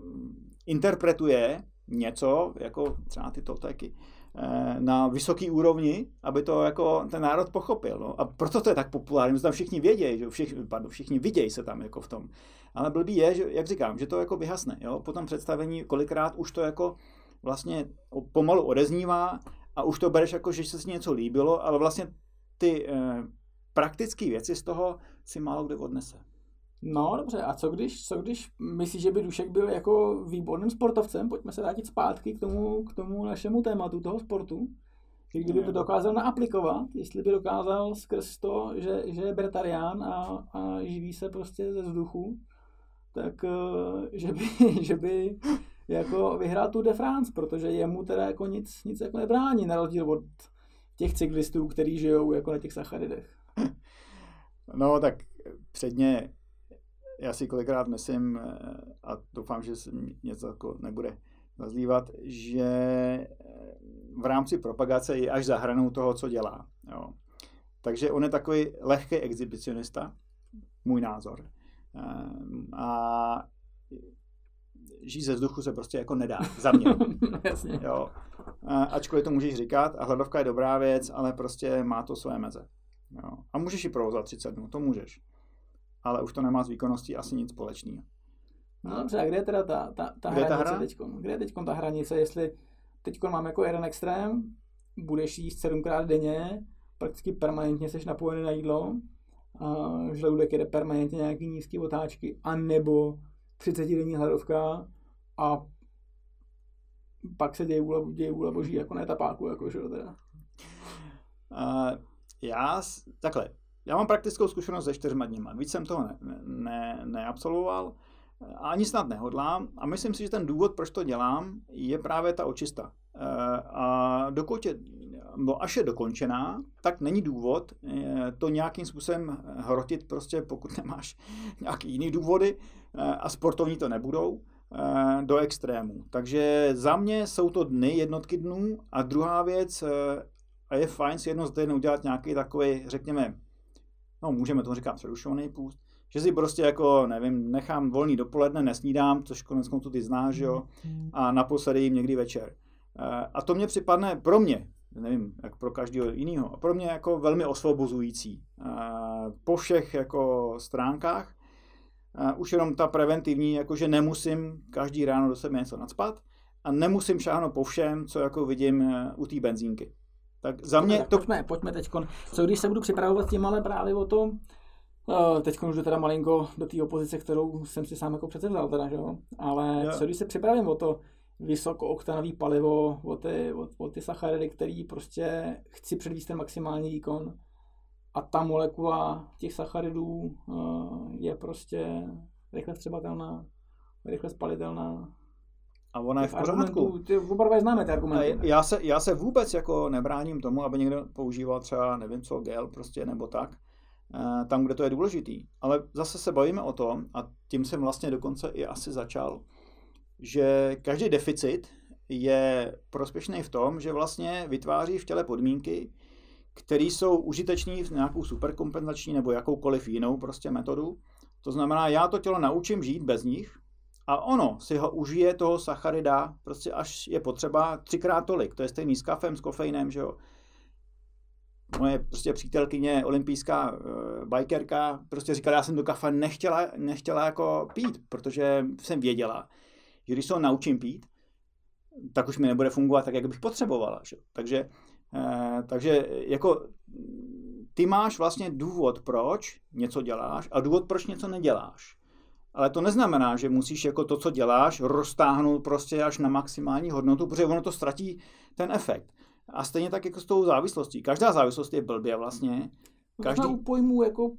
interpretuje něco, jako třeba ty toteky, eh, na vysoký úrovni, aby to jako ten národ pochopil. No. A proto to je tak populární, tam všichni vědějí, že všichni, pardon, všichni vidějí se tam jako v tom. Ale blbý je, že, jak říkám, že to jako vyhasne. Jo? Po tom představení kolikrát už to jako vlastně pomalu odeznívá a už to bereš jako, že se si něco líbilo, ale vlastně ty eh, praktické věci z toho si málo kdo odnese. No dobře, a co když, co když myslíš, že by Dušek byl jako výborným sportovcem? Pojďme se vrátit zpátky k tomu, k tomu našemu tématu toho sportu. Kdyby to dokázal naaplikovat, jestli by dokázal skrz to, že, že je bertarián a, a živí se prostě ze vzduchu, tak eh, že by, [LAUGHS] že by jako vyhrál tu de France, protože jemu teda jako nic, nic jako nebrání, na rozdíl od těch cyklistů, kteří žijou jako na těch sacharidech. [LAUGHS] No tak předně já si kolikrát myslím, eh, a doufám, že se něco jako nebude zazlívat, že eh, v rámci propagace je až za hranou toho, co dělá. Jo. Takže on je takový lehký exhibicionista, můj názor. Eh, a žít ze vzduchu se prostě jako nedá, za mě. [LAUGHS] Jasně. Jo. Ačkoliv to můžeš říkat, a hladovka je dobrá věc, ale prostě má to své meze. Jo. A můžeš ji provozovat 30 dnů, to můžeš. Ale už to nemá s výkonností asi nic společného. No dobře, a kde je teda ta, ta, ta kde hranice ta hra? teďkon? Kde je teďkon ta hranice, jestli teďkon mám jako jeden extrém, budeš jíst sedmkrát denně, prakticky permanentně jsi napojený na jídlo, a žaludek jede permanentně nějaký nízké otáčky, anebo 30-denní hladovka a pak se děje vůle, děje vůle boží, jako ne tapáku, jako, že teda. Uh, já, takhle, já mám praktickou zkušenost se čtyřma dníma. Víc jsem toho ne, ne, a ani snad nehodlám. A myslím si, že ten důvod, proč to dělám, je právě ta očista. Uh, a dokud je, bo až je dokončená, tak není důvod eh, to nějakým způsobem hrotit, prostě pokud nemáš nějaký jiný důvody a sportovní to nebudou, do extrému. Takže za mě jsou to dny, jednotky dnů a druhá věc, a je fajn si jedno z den udělat nějaký takový, řekněme, no můžeme to říkat přerušovaný půst, že si prostě jako, nevím, nechám volný dopoledne, nesnídám, což konec konců ty znáš, jo, a naposledy jim někdy večer. Eh, a to mě připadne pro mě, nevím, jak pro každého jiného, pro mě jako velmi osvobozující. Eh, po všech jako stránkách, eh, už jenom ta preventivní, jakože nemusím každý ráno do sebe něco nadspat a nemusím šáhnout po všem, co jako vidím u té benzínky. Tak za mě... To... Pojďme, pojďme teď. Co když se budu připravovat tím, ale právě o tom, Uh, teď už jdu teda malinko do té opozice, kterou jsem si sám jako přece vzal teda, že jo? Ale jo. co když se připravím o to vysokooktanový palivo, o ty, o, o ty sacharidy, který prostě chci předvíst ten maximální výkon a ta molekula těch sacharidů uh, je prostě rychle vstřebatelná, rychle spalitelná, a ona je v pořádku. Ty oba známe ty argumenty. Já se, já se vůbec jako nebráním tomu, aby někdo používal třeba, nevím co, gel prostě nebo tak, eh, tam, kde to je důležitý. Ale zase se bavíme o tom, a tím jsem vlastně dokonce i asi začal, že každý deficit je prospěšný v tom, že vlastně vytváří v těle podmínky, které jsou užitečné v nějakou superkompenzační nebo jakoukoliv jinou prostě metodu. To znamená, já to tělo naučím žít bez nich, a ono si ho užije toho sacharida prostě až je potřeba třikrát tolik. To je stejný s kafem, s kofeinem, že jo. Moje prostě přítelkyně, olympijská uh, bikerka, prostě říkala, já jsem do kafe nechtěla, nechtěla jako pít, protože jsem věděla, že když se ho naučím pít, tak už mi nebude fungovat tak, jak bych potřebovala. Že? Takže, takže jako ty máš vlastně důvod, proč něco děláš a důvod, proč něco neděláš. Ale to neznamená, že musíš jako to, co děláš, roztáhnout prostě až na maximální hodnotu, protože ono to ztratí ten efekt. A stejně tak jako s tou závislostí. Každá závislost je blbě vlastně. Každý... Možná u pojmu jako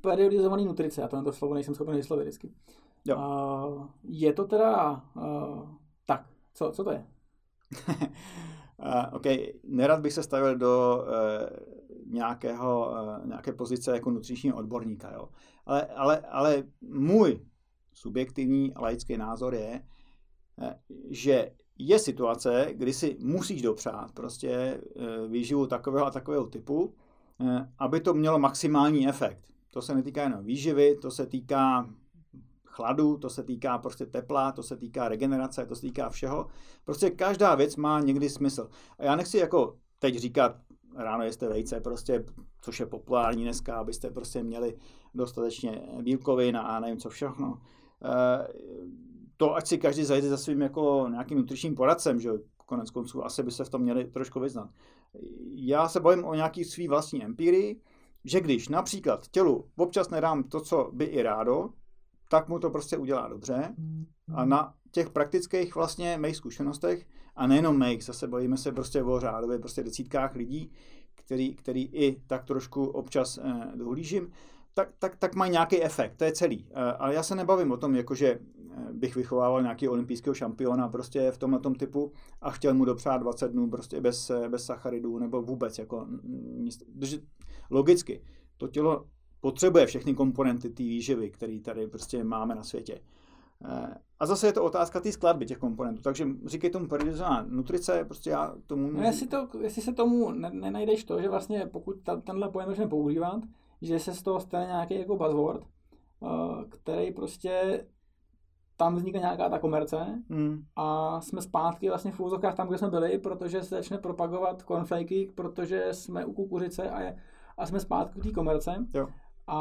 periodizovaný nutrice, já to na to slovo nejsem schopen vyslovit vždycky. Jo. Uh, je to teda, uh, tak, co, co to je? [LAUGHS] uh, OK, nerad bych se stavil do uh, nějakého, uh, nějaké pozice jako nutričního odborníka, jo. Ale, ale, ale můj subjektivní laický názor je, eh, že je situace, kdy si musíš dopřát prostě eh, výživu takového a takového typu, eh, aby to mělo maximální efekt. To se netýká jenom výživy, to se týká chladu, to se týká prostě tepla, to se týká regenerace, to se týká všeho. Prostě každá věc má někdy smysl. A já nechci jako teď říkat, ráno jste vejce, prostě, což je populární dneska, abyste prostě měli dostatečně bílkovin a nevím co všechno. Eh, to, ať si každý zajde za svým jako nějakým nutričním poradcem, že konec konců asi by se v tom měli trošku vyznat. Já se bojím o nějaký svý vlastní empirii, že když například tělu občas nedám to, co by i rádo, tak mu to prostě udělá dobře. A na těch praktických vlastně mých zkušenostech, a nejenom mých, zase bojíme se prostě o řádově prostě desítkách lidí, který, který i tak trošku občas eh, dohlížím, tak, tak, tak mají nějaký efekt, to je celý. Eh, ale já se nebavím o tom, jakože eh, bych vychovával nějaký olympijského šampiona prostě v tomhle typu a chtěl mu dopřát 20 dnů prostě bez, eh, bez sacharidů nebo vůbec jako nic. Logicky, to tělo potřebuje všechny komponenty té výživy, které tady prostě máme na světě. A zase je to otázka té skladby těch komponentů. Takže říkej tomu periodizovaná nutrice, prostě já tomu... No jestli, to, jestli se tomu nenajdeš to, že vlastně pokud ta, tenhle pojem začne používat, že se z toho stane nějaký jako buzzword, uh, který prostě tam vznikne nějaká ta komerce hmm. a jsme zpátky vlastně v úzokách tam, kde jsme byli, protože se začne propagovat cornflakey, protože jsme u kukuřice a, je, a jsme zpátky u té komerce. Jo. A,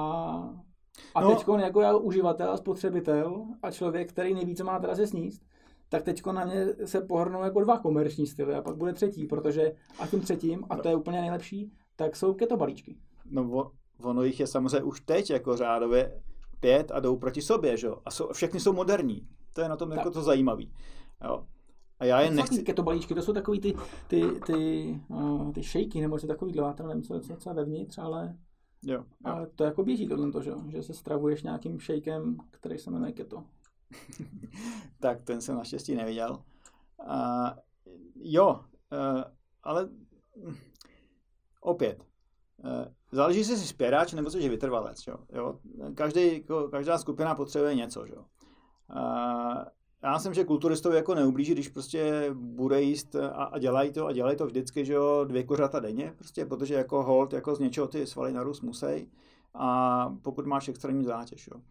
a no. teď jako já uživatel a spotřebitel a člověk, který neví, co má teda se sníst, tak teď na mě se pohrnou jako dva komerční styly a pak bude třetí, protože a tím třetím, a to je úplně nejlepší, tak jsou keto balíčky. No ono jich je samozřejmě už teď jako řádově pět a jdou proti sobě, že? A jsou, všechny jsou moderní. To je na tom jako to zajímavý. Jo. A já jen nechci... Keto balíčky, to jsou takový ty, ty, ty, uh, ty shaky, nebo něco takový, já nevím, co, co, co je vevnitř, ale, jo, jo. ale to jako běží tohle, to, že? že se stravuješ nějakým shakem, který se jmenuje keto. [LAUGHS] tak ten jsem naštěstí neviděl. Uh, jo, uh, ale opět, uh, Záleží, jestli jsi spěrač nebo jsi vytrvalec. Jo? Jo? Každý, jako, každá skupina potřebuje něco. Jo? A já myslím, že kulturistovi jako neublíží, když prostě bude jíst a, a dělají to a dělají to vždycky, že jo, dvě kořata denně, prostě, protože jako hold, jako z něčeho ty svaly narůst musí a pokud máš extrémní zátěž, jo.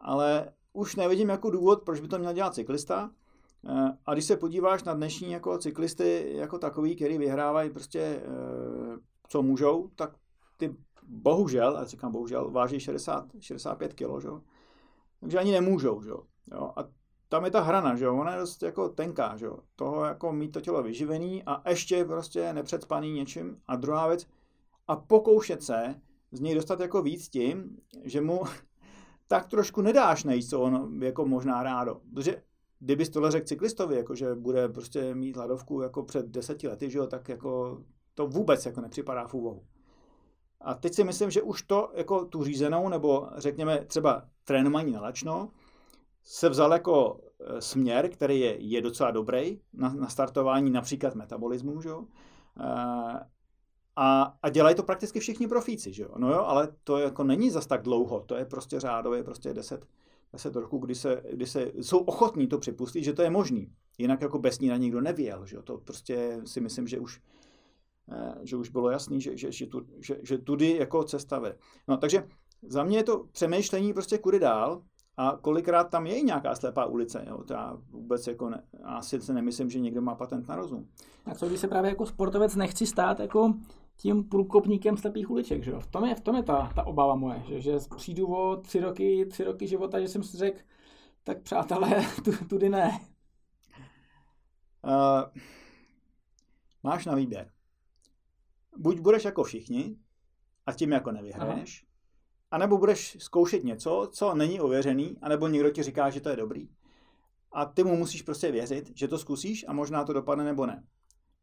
Ale už nevidím jako důvod, proč by to měl dělat cyklista, a když se podíváš na dnešní jako cyklisty jako takový, který vyhrávají prostě eh, co můžou, tak ty bohužel, a říkám bohužel, váží 60, 65 kg, že? takže ani nemůžou. Že? Jo? A tam je ta hrana, že ona je dost jako tenká, že toho jako mít to tělo vyživený a ještě prostě nepředspaný něčím. A druhá věc, a pokoušet se z něj dostat jako víc tím, že mu [LAUGHS] tak trošku nedáš nejít, co on jako možná rádo. Protože kdybys tohle řekl cyklistovi, jako že bude prostě mít hladovku jako před deseti lety, že jo, tak jako to vůbec jako nepřipadá v úvahu. A teď si myslím, že už to jako tu řízenou, nebo řekněme třeba trénování na lačno, se vzal jako e, směr, který je, je docela dobrý na, na startování například metabolismu, že jo? E, a, a dělají to prakticky všichni profíci, že jo? No jo, ale to jako není zas tak dlouho, to je prostě řádově prostě 10, 10 roků, kdy se, kdy se jsou ochotní to připustit, že to je možný. Jinak jako bez ní na nikdo nevěl, že jo? To prostě si myslím, že už Eh, že už bylo jasný, že, že, že, tu, že, že tudy jako cesta vede. No, takže za mě je to přemýšlení prostě kudy dál a kolikrát tam je nějaká slepá ulice. Jo? To já vůbec jako ne, asi se nemyslím, že někdo má patent na rozum. A co když se právě jako sportovec nechci stát jako tím průkopníkem slepých uliček, že jo? V tom je, v tom je ta, ta obava moje, že, že přijdu o tři roky, tři roky života, že jsem si řekl, tak přátelé, [LAUGHS] tu, tudy ne. Uh, máš na výběr buď budeš jako všichni a tím jako nevyhraješ, anebo budeš zkoušet něco, co není ověřený, anebo někdo ti říká, že to je dobrý. A ty mu musíš prostě věřit, že to zkusíš a možná to dopadne nebo ne.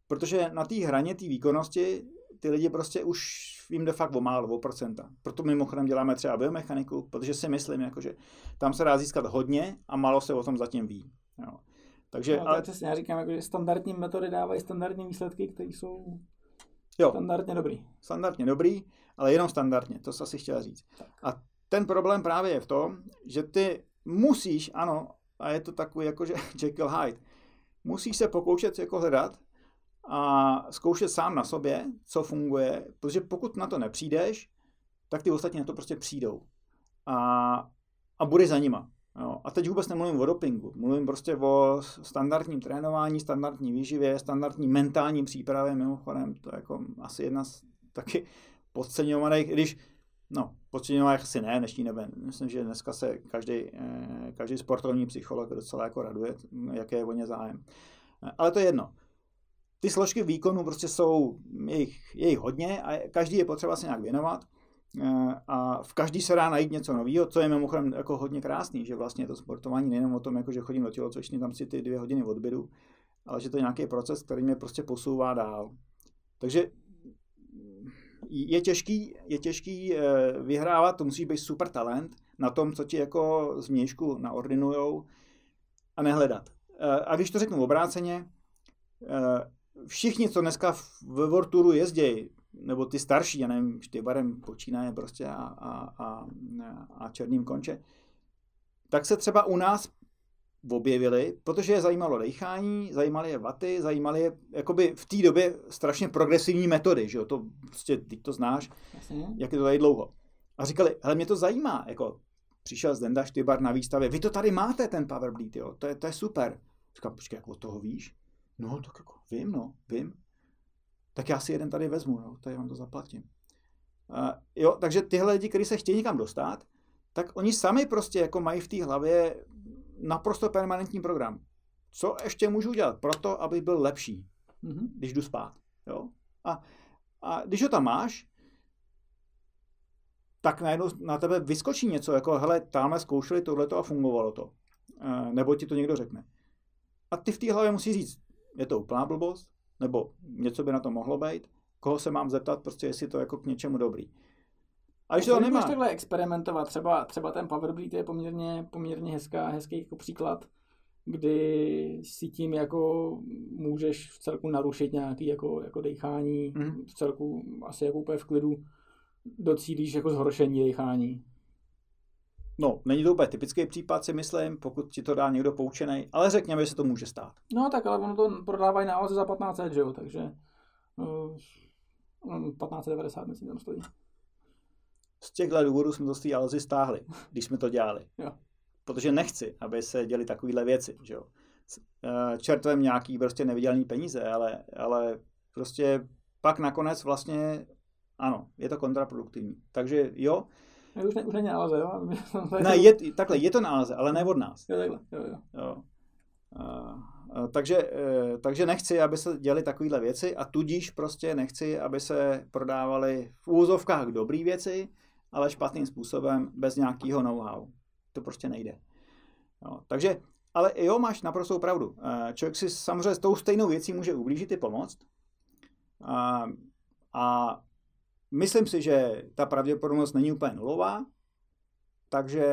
Protože na té hraně té výkonnosti ty lidi prostě už jim de fakt o málo, o procenta. Proto mimochodem děláme třeba biomechaniku, protože si myslím, jako, že tam se dá získat hodně a málo se o tom zatím ví. Jo. Takže, no, ale... přesně, já říkám, jako, že standardní metody dávají standardní výsledky, které jsou Jo. Standardně dobrý. Standardně dobrý, ale jenom standardně, to jsi asi chtěl říct. Tak. A ten problém právě je v tom, že ty musíš, ano, a je to takový jako, že [LAUGHS] Jekyll Hyde, musíš se pokoušet jako hledat a zkoušet sám na sobě, co funguje, protože pokud na to nepřijdeš, tak ty ostatní na to prostě přijdou. A, a bude za nima. Jo. A teď vůbec nemluvím o dopingu, mluvím prostě o standardním trénování, standardní výživě, standardní mentální přípravě, mimochodem, to je jako asi jedna z taky podceňovaných, když, no, podceňovaných asi ne, dnešní nebe, myslím, že dneska se každý, eh, každý sportovní psycholog docela jako raduje, jaké je o ně zájem. Ale to je jedno. Ty složky výkonu prostě jsou, jejich, jejich hodně a každý je potřeba se nějak věnovat. Eh, a v každý se dá najít něco nového, co je mimochodem jako hodně krásný, že vlastně to sportování nejenom o tom, jako že chodím do tělocvičny, tam si ty dvě hodiny odbydu, ale že to je nějaký proces, který mě prostě posouvá dál. Takže je těžký, je těžký eh, vyhrávat, to musí být super talent na tom, co ti jako z měšku naordinujou a nehledat. Eh, a když to řeknu obráceně, všichni, co dneska v World Touru jezdí, nebo ty starší, já nevím, Štybarem počínaje prostě a, a, a, a Černým konče, tak se třeba u nás objevili, protože je zajímalo dechání, zajímaly je vaty, zajímaly je jakoby v té době strašně progresivní metody, že jo, to prostě, teď to znáš, Jasně. jak je to tady dlouho. A říkali, hele, mě to zajímá, jako přišel Zdenda Štybar na výstavě, vy to tady máte, ten Power Bleed, jo, to je, to je super. Říkám, počkej, jak od toho víš? No, tak jako vím, no, vím tak já si jeden tady vezmu, jo, tady vám to zaplatím. Uh, jo, takže tyhle lidi, kteří se chtějí někam dostat, tak oni sami prostě jako mají v té hlavě naprosto permanentní program. Co ještě můžu dělat pro to, aby byl lepší, mm-hmm. když jdu spát. Jo? A, a když ho tam máš, tak najednou na tebe vyskočí něco, jako hele, tamhle zkoušeli tohleto a fungovalo to. E, nebo ti to někdo řekne. A ty v té hlavě musí říct, je to úplná blbost, nebo něco by na to mohlo být, koho se mám zeptat, prostě jestli to jako k něčemu dobrý. A když to nemá... takhle experimentovat, třeba, třeba ten Powerbleed je poměrně, poměrně hezká, hezký jako příklad, kdy si tím jako můžeš v celku narušit nějaký jako, jako dechání, mm. v celku asi jako úplně v klidu docílíš jako zhoršení dechání. No, není to úplně typický případ, si myslím, pokud ti to dá někdo poučený, ale řekněme, že se to může stát. No tak, ale ono to prodávají na Alze za 15 že jo, takže uh, eh, 1590 myslím tam stojí. Z těchto důvodů jsme to z té Alzy stáhli, když jsme to dělali. jo. Protože nechci, aby se děli takovéhle věci, že jo. Eh, čertovem nějaký prostě nevydělený peníze, ale, ale prostě pak nakonec vlastně ano, je to kontraproduktivní. Takže jo, už, ne, už není náleze, jo? [LAUGHS] ne, je, takhle, je to náleze, ale ne od nás. Jo, takhle, jo, jo. jo. Uh, uh, takže, takže nechci, aby se děli takovéhle věci a tudíž prostě nechci, aby se prodávaly v úzovkách dobré věci, ale špatným způsobem, bez nějakého know-how. To prostě nejde. Jo, takže, ale jo, máš naprostou pravdu. Člověk si samozřejmě s tou stejnou věcí může ublížit i pomoct. A, a Myslím si, že ta pravděpodobnost není úplně nulová, takže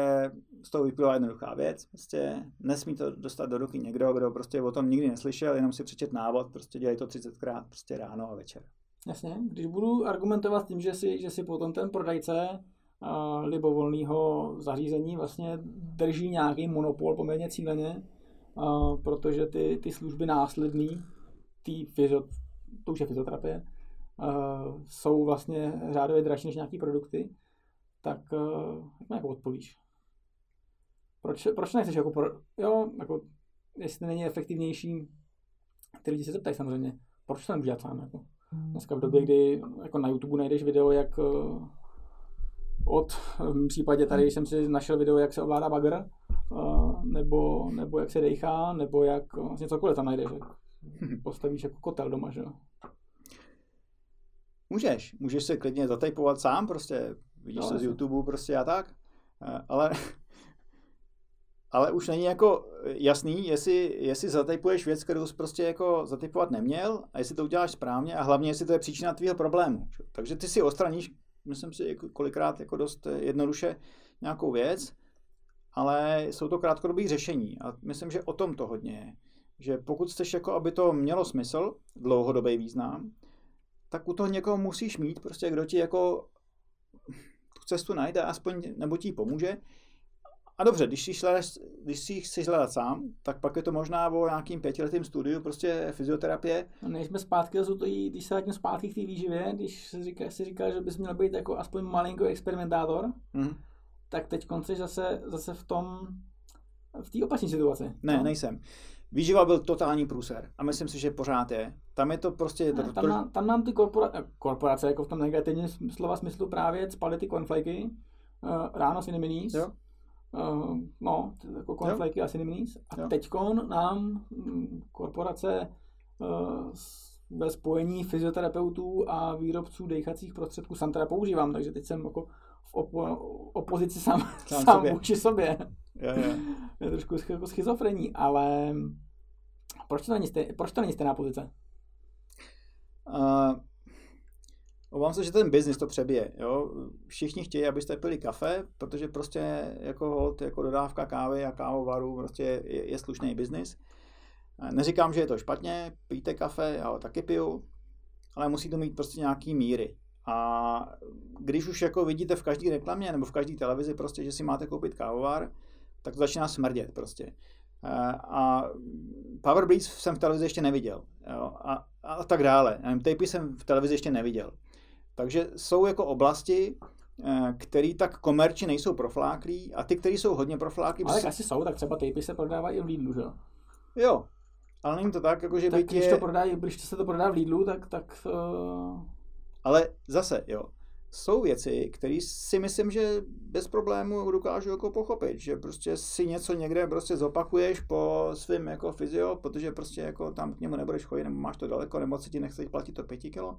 z toho vyplývá jednoduchá věc. Prostě nesmí to dostat do ruky někdo, kdo prostě o tom nikdy neslyšel, jenom si přečet návod, prostě dělají to 30krát prostě ráno a večer. Jasně, když budu argumentovat tím, že si, že si potom ten prodajce uh, libovolného zařízení vlastně drží nějaký monopol poměrně cíleně, uh, protože ty, ty služby následný, ty fyzio, to už je fyzioterapie, uh, jsou vlastně řádově dražší než nějaký produkty, tak uh, jak jako odpovíš? Proč, proč nechceš jako, pro, jo, jako, jestli není efektivnější, ty lidi se zeptají samozřejmě, proč to nemůžu dělat sám, jako. Dneska v době, kdy jako na YouTube najdeš video, jak uh, od, v případě tady jsem si našel video, jak se ovládá bagr, uh, nebo, nebo jak se dejchá, nebo jak vlastně cokoliv tam najdeš. [LAUGHS] Postavíš jako kotel doma, že jo. Můžeš, můžeš se klidně zatejpovat sám, prostě vidíš no, se z YouTube prostě a tak, eh, ale, ale už není jako jasný, jestli, jestli zatejpuješ věc, kterou jsi prostě jako zatejpovat neměl a jestli to uděláš správně a hlavně, jestli to je příčina tvýho problému. Takže ty si ostraníš, myslím si, jako kolikrát jako dost jednoduše nějakou věc, ale jsou to krátkodobé řešení a myslím, že o tom to hodně je. Že pokud chceš, jako aby to mělo smysl, dlouhodobý význam, tak u toho někoho musíš mít, prostě kdo ti jako tu cestu najde, aspoň, nebo ti pomůže. A dobře, když si, hledáš, když si chceš hledat sám, tak pak je to možná o nějakým pětiletým studiu prostě fyzioterapie. No nejsme zpátky, to jí, když se vrátím zpátky k té výživě, když si říká, si říká, že bys měl být jako aspoň malinko experimentátor, mm. tak teď jsi zase, zase v tom, v té opačné situaci. Ne, no? nejsem. Výživa byl totální průser a myslím si, že pořád je. Tam je to prostě... Ne, tam, nám, tam nám ty korpora, korporace, jako v tom negativním slova smyslu právě spaly ty konfliky, uh, ráno si neminíš, Uh, no, jako konflikty asi neminíš. A teď nám mm, korporace uh, ve spojení fyzioterapeutů a výrobců dechacích prostředků sám teda používám, takže teď jsem jako v opo- opozici sám, sám, sám sobě. vůči sobě. Jo, jo. [LAUGHS] je trošku jako schizofrení, ale proč to není, stej, proč to není stejná pozice? Uh, obávám se, že ten biznis to přebije. Jo? Všichni chtějí, abyste pili kafe, protože prostě jako, jako dodávka kávy a kávovaru prostě je, je slušný biznis. Neříkám, že je to špatně, pijte kafe, já ho taky piju, ale musí to mít prostě nějaký míry. A když už jako vidíte v každé reklamě nebo v každé televizi prostě, že si máte koupit kávovar, tak to začíná smrdět prostě. A Power Breeze jsem v televizi ještě neviděl. Jo? A, a tak dále. Tapy jsem v televizi ještě neviděl. Takže jsou jako oblasti, které tak komerčně nejsou profláklí a ty, které jsou hodně profláklí. Ale asi jsou, tak třeba tapy se prodávají i v Lidlu, že jo? Jo, ale není to tak, jako že tak by tě... když, to prodá, když se to prodá v Lidlu, tak... tak uh... Ale zase, jo, jsou věci, které si myslím, že bez problému dokážu jako pochopit, že prostě si něco někde prostě zopakuješ po svým jako fyzio, protože prostě jako tam k němu nebudeš chodit, nebo máš to daleko, nebo si ti nechce platit to pěti kilo,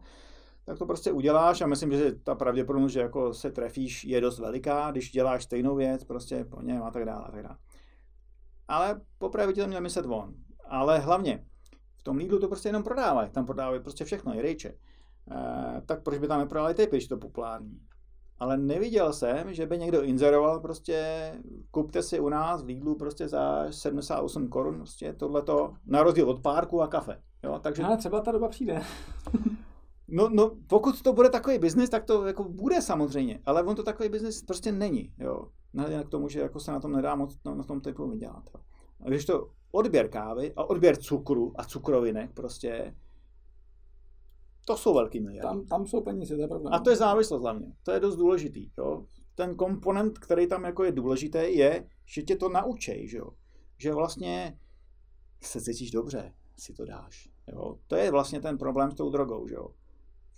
tak to prostě uděláš a myslím, že ta pravděpodobnost, že jako se trefíš, je dost veliká, když děláš stejnou věc, prostě po něm a tak dále a tak dále. Ale poprvé by ti to měl myslet on. Ale hlavně, v tom Lidlu to prostě jenom prodávají, tam prodávají prostě všechno, i rejče. Eh, tak proč by tam neprodali typy, když to populární. Ale neviděl jsem, že by někdo inzeroval prostě, kupte si u nás v Lidlu prostě za 78 korun, prostě tohleto, na rozdíl od párku a kafe. Jo, takže... Ale třeba ta doba přijde. [LAUGHS] no, no, pokud to bude takový biznis, tak to jako bude samozřejmě, ale on to takový biznis prostě není, jo. Nehledě k tomu, že jako se na tom nedá moc na, na tom typu vydělat. Jo. A když to odběr kávy a odběr cukru a cukrovinek prostě, to jsou velký miliardy. Tam, tam jsou peníze, to je pravda. A to je závislost hlavně. To je dost důležitý. Jo? Ten komponent, který tam jako je důležitý, je, že tě to naučej, že, jo? že vlastně se cítíš dobře, si to dáš. Jo? To je vlastně ten problém s tou drogou, že jo?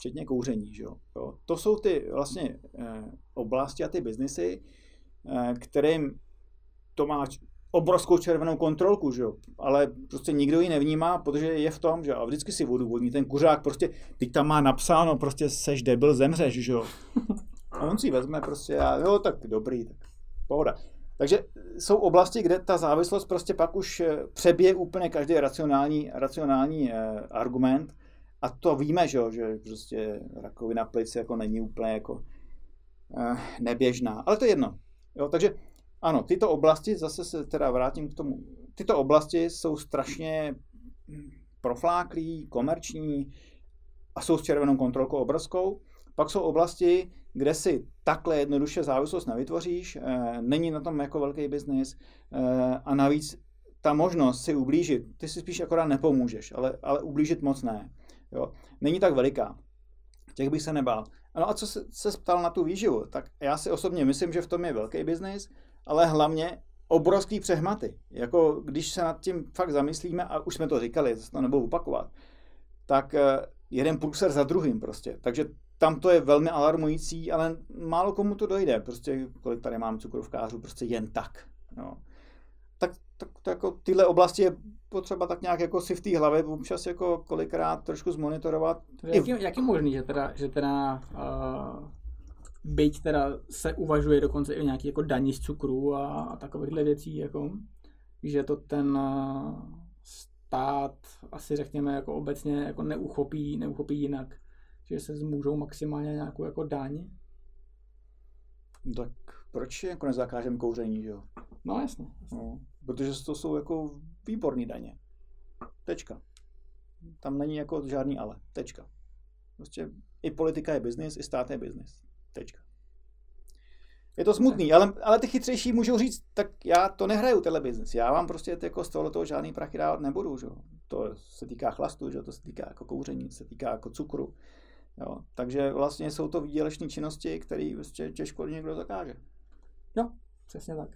Včetně kouření. Že jo? To jsou ty vlastně eh, oblasti a ty biznisy, eh, kterým to má obrovskou červenou kontrolku, že jo, ale prostě nikdo ji nevnímá, protože je v tom, že a vždycky si odůvodní ten kuřák, prostě teď tam má napsáno, prostě seš debil, zemřeš, že jo. A on si vezme prostě a jo, tak dobrý, tak pohoda. Takže jsou oblasti, kde ta závislost prostě pak už eh, přebije úplně každý racionální, racionální argument a to víme, že, jo, že prostě rakovina plic jako není úplně jako eh, neběžná, ale to je jedno. Jo, takže ano, tyto oblasti, zase se teda vrátím k tomu, tyto oblasti jsou strašně profláklí, komerční a jsou s červenou kontrolkou obrovskou. Pak jsou oblasti, kde si takhle jednoduše závislost nevytvoříš, eh, není na tom jako velký biznis eh, a navíc ta možnost si ublížit, ty si spíš akorát nepomůžeš, ale, ale ublížit moc ne. Jo. Není tak veliká. Těch bych se nebál. No a co se, se ptal na tu výživu, tak já si osobně myslím, že v tom je velký biznis, ale hlavně obrovský přehmaty. Jako když se nad tím fakt zamyslíme, a už jsme to říkali, to nebudu opakovat, tak eh, jeden průser za druhým prostě. Takže tam to je velmi alarmující, ale málo komu to dojde. Prostě kolik tady mám cukrovkářů, prostě jen tak. Jo. Tak, tak jako tyhle oblasti je potřeba tak nějak jako si v té hlavě občas jako kolikrát trošku zmonitorovat. Jak je, jak je možný, že teda, že teda uh, byť teda se uvažuje dokonce i o nějaký jako daní z cukru a, a takovýchhle věcí, jako, že to ten uh, stát asi řekněme jako obecně jako neuchopí, neuchopí jinak, že se zmůžou maximálně nějakou jako daň. Tak proč jako nezakážeme kouření, že jo? No jasně. jasně. No, protože to jsou jako výborné daně. Tečka. Tam není jako žádný ale. Tečka. Prostě i politika je biznis, i stát je biznis. Tečka. Je to smutný, ale, ale ty chytřejší můžou říct, tak já to nehraju, tenhle biznis. Já vám prostě jako z tohoto žádný prachy dávat nebudu. Že? To se týká chlastu, že? to se týká jako kouření, se týká jako cukru. Jo? Takže vlastně jsou to výdělečné činnosti, které prostě těžko někdo zakáže. Jo, přesně tak.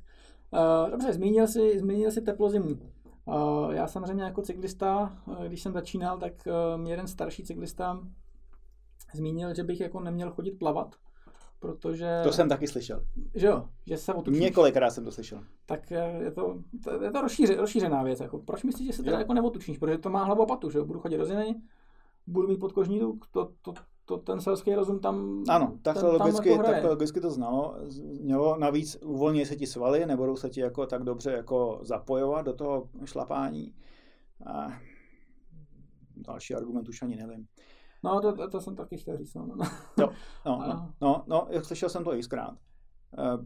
Uh, dobře, zmínil jsi, zmínil jsi teplo zimu. Uh, já samozřejmě jako cyklista, uh, když jsem začínal, tak mě jeden starší cyklista zmínil, že bych jako neměl chodit plavat, protože... To jsem taky slyšel. Že jo, že se otučíš. Několikrát jsem to slyšel. Tak je to, to je to rozšíře, rozšířená věc. Jako. Proč myslíš, že se teda jako neotučíš? Protože to má hlavu a patu, že jo? Budu chodit do zimy, budu mít podkožní tuk, to, to, to, ten selský rozum tam Ano, takhle logicky, jako takhle logicky to znalo. Mělo navíc uvolní se ti svaly, nebudou se ti jako tak dobře jako zapojovat do toho šlapání. A další argument už ani nevím. No, to, to, to jsem taky chtěl říct. No, no. Jo, no, [LAUGHS] no, no, no, slyšel jsem to xkrát. Uh,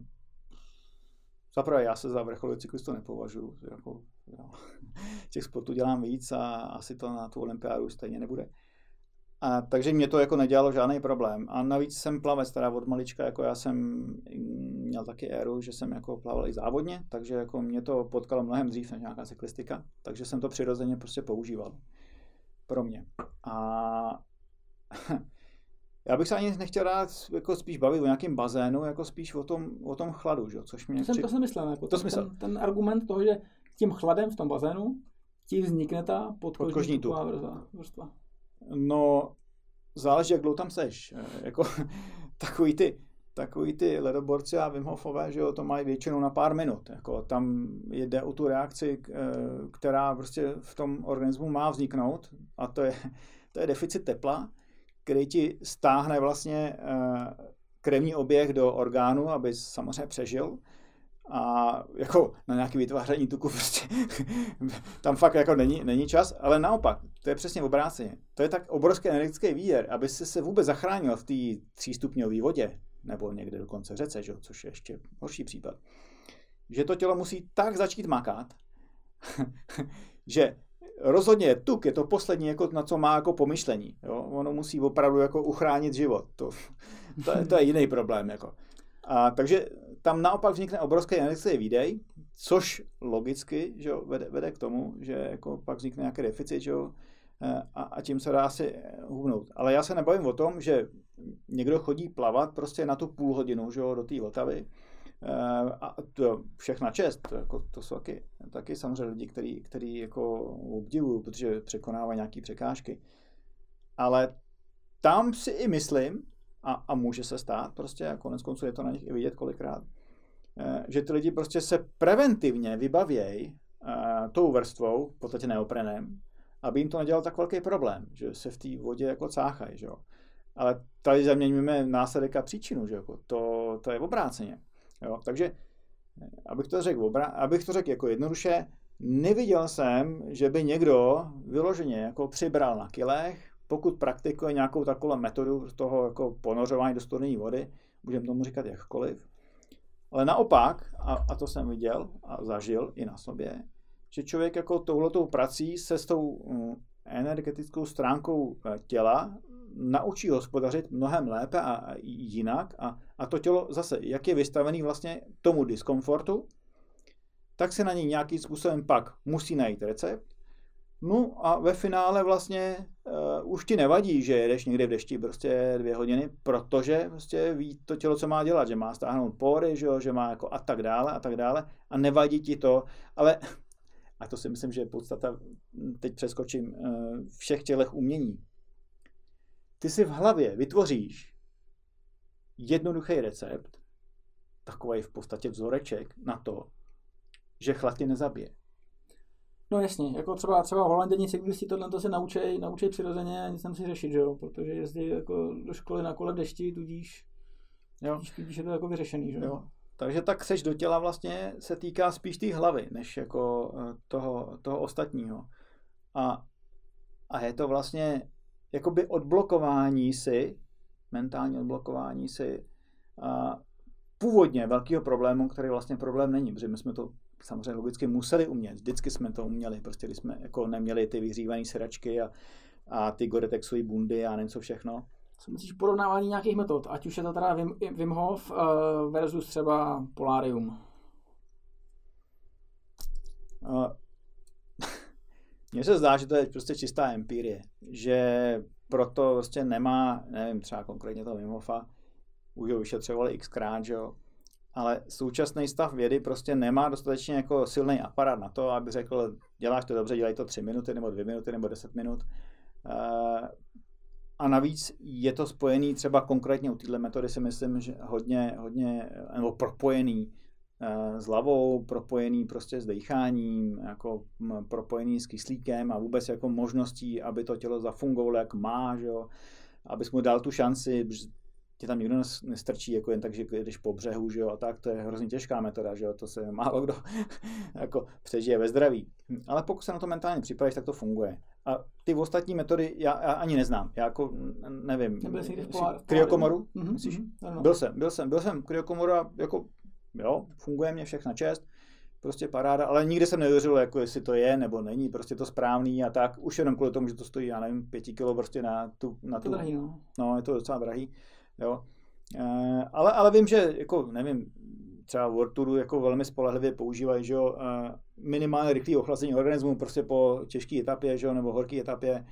Zaprvé já se za vrcholový cyklistu nepovažuji. Jako, jo. [LAUGHS] Těch sportů dělám víc a asi to na tu olympiádu stejně nebude. A, takže mě to jako nedělalo žádný problém. A navíc jsem plavec, teda od malička, jako já jsem měl taky éru, že jsem jako plaval i závodně, takže jako mě to potkalo mnohem dřív než nějaká cyklistika, takže jsem to přirozeně prostě používal pro mě. A [LAUGHS] já bych se ani nechtěl rád jako spíš bavit o nějakém bazénu, jako spíš o tom, o tom chladu, že? což mě... To jsem, při... to jsem myslel, jako to ten, smysl. ten, ten, argument toho, že tím chladem v tom bazénu ti vznikne ta podkožní, podkožní tuková vrstva. No, záleží, jak dlouho tam seš. Eh, jako [LAUGHS] takový ty, takový ty ledoborci a Wim Hofové, že jo, to mají většinou na pár minut. Jako tam jde o tu reakci, eh, která prostě v tom organismu má vzniknout a to je, [LAUGHS] to je deficit tepla, který ti stáhne vlastně eh, krevní oběh do orgánu, aby samozřejmě přežil a jako na nějaké vytváření tuku prostě [LAUGHS] tam fakt jako není, není čas, ale naopak, to je přesně obráceně. To je tak obrovský energetický výjer, aby se se vůbec zachránil v té třístupňové vodě, nebo někde dokonce řece, že? což je ještě horší případ, že to tělo musí tak začít makat, [LAUGHS] že rozhodně tuk je to poslední, jako na co má jako pomyšlení. Jo? Ono musí opravdu jako uchránit život. To, to, je, to je jiný problém. Jako. A, takže tam naopak vznikne obrovský energetický výdej, což logicky že jo, vede, vede, k tomu, že jako pak vznikne nějaký deficit že jo, e, a, a tím se dá si hubnout. Ale já se nebavím o tom, že někdo chodí plavat prostě na tu půl hodinu že jo, do té Vltavy e, a to všechna čest, to, jako, to jsou taky, taky samozřejmě lidi, který, který jako obdivují, protože překonávají nějaké překážky. Ale tam si i myslím, a, a může se stát, prostě a konec konců je to na nich i vidět kolikrát, eh, že ty lidi prostě se preventivně vybavějí eh, tou vrstvou, v podstatě neoprenem, aby jim to nedělal tak velký problém, že se v té vodě jako cáchají, že jo. Ale tady zaměňujeme následek a příčinu, že jo. To, to je obráceně. Jo. Takže, eh, abych to řekl, abych to řekl jako jednoduše, neviděl jsem, že by někdo vyloženě jako přibral na kilech, pokud praktikuje nějakou takovou metodu toho jako ponořování do studené vody, můžeme tomu říkat jakkoliv, ale naopak, a, a to jsem viděl a zažil i na sobě, že člověk jako touhletou prací se s tou mm, energetickou stránkou e, těla naučí hospodařit mnohem lépe a jinak. A, a to tělo zase, jak je vystavený vlastně tomu diskomfortu, tak se na něj nějakým způsobem pak musí najít recept No a ve finále vlastně uh, už ti nevadí, že jedeš někde v dešti prostě dvě hodiny, protože prostě ví to tělo, co má dělat, že má stáhnout pory, že, jo, že má jako a tak dále a tak dále a nevadí ti to, ale a to si myslím, že je podstata, teď přeskočím, uh, všech těchto umění. Ty si v hlavě vytvoříš jednoduchý recept, takový v podstatě vzoreček na to, že chlad tě nezabije. No jasně, jako třeba, třeba holanděni cyklisti tohle to se naučí, naučí přirozeně a nic nemusí řešit, že jo? protože jezdí jako do školy na kole v dešti, tudíž, jo. tudíž, tudíž je to jako vyřešený. Že? Jo. Takže tak seš do těla vlastně se týká spíš té hlavy, než jako eh, toho, toho ostatního. A, a je to vlastně jakoby odblokování si, mentální odblokování si a původně velkého problému, který vlastně problém není, protože my jsme to samozřejmě logicky museli umět. Vždycky jsme to uměli, prostě když jsme jako neměli ty vyhřívané sračky a, a ty Goretexové bundy a něco všechno. Co myslíš porovnávání nějakých metod, ať už je to teda Wim, Wim Hof uh, versus třeba Polarium? Uh, [LAUGHS] Mně se zdá, že to je prostě čistá empirie, že proto prostě nemá, nevím, třeba konkrétně to Wim Hofa, už ho vyšetřovali xkrát, že jo, ale současný stav vědy prostě nemá dostatečně jako silný aparát na to, aby řekl, děláš to dobře, dělej to tři minuty, nebo dvě minuty, nebo deset minut. Eh, a navíc je to spojený třeba konkrétně u této metody si myslím, že hodně, hodně nebo propojený eh, s lavou, propojený prostě s dýcháním, jako propojený s kyslíkem a vůbec jako možností, aby to tělo zafungovalo, jak má, že jo? abys mu dal tu šanci, tě tam nikdo nestrčí jako jen tak, že jdeš po břehu, že jo, a tak, to je hrozně těžká metoda, že jo, to se málo kdo [LAUGHS] jako přežije ve zdraví. Ale pokud se na to mentálně připravíš, tak to funguje. A ty ostatní metody já, já ani neznám. Já jako nevím. Nebyl jsi v kryokomoru? Mm-hmm, mm-hmm, byl jsem, byl jsem, byl jsem kryokomoru a jako jo, funguje mě všechna čest, prostě paráda, ale nikdy jsem nevěřil, jako jestli to je nebo není, prostě to správný a tak, už jenom kvůli tomu, že to stojí, já nevím, pěti kilo prostě na tu, na tu, to drahý, no. no. je to docela drahý, jo. E, ale, ale vím, že jako, nevím, třeba World Touru jako velmi spolehlivě používají, že jo, e, minimálně rychlé ochlazení organismu prostě po těžké etapě, že jo, nebo horké etapě.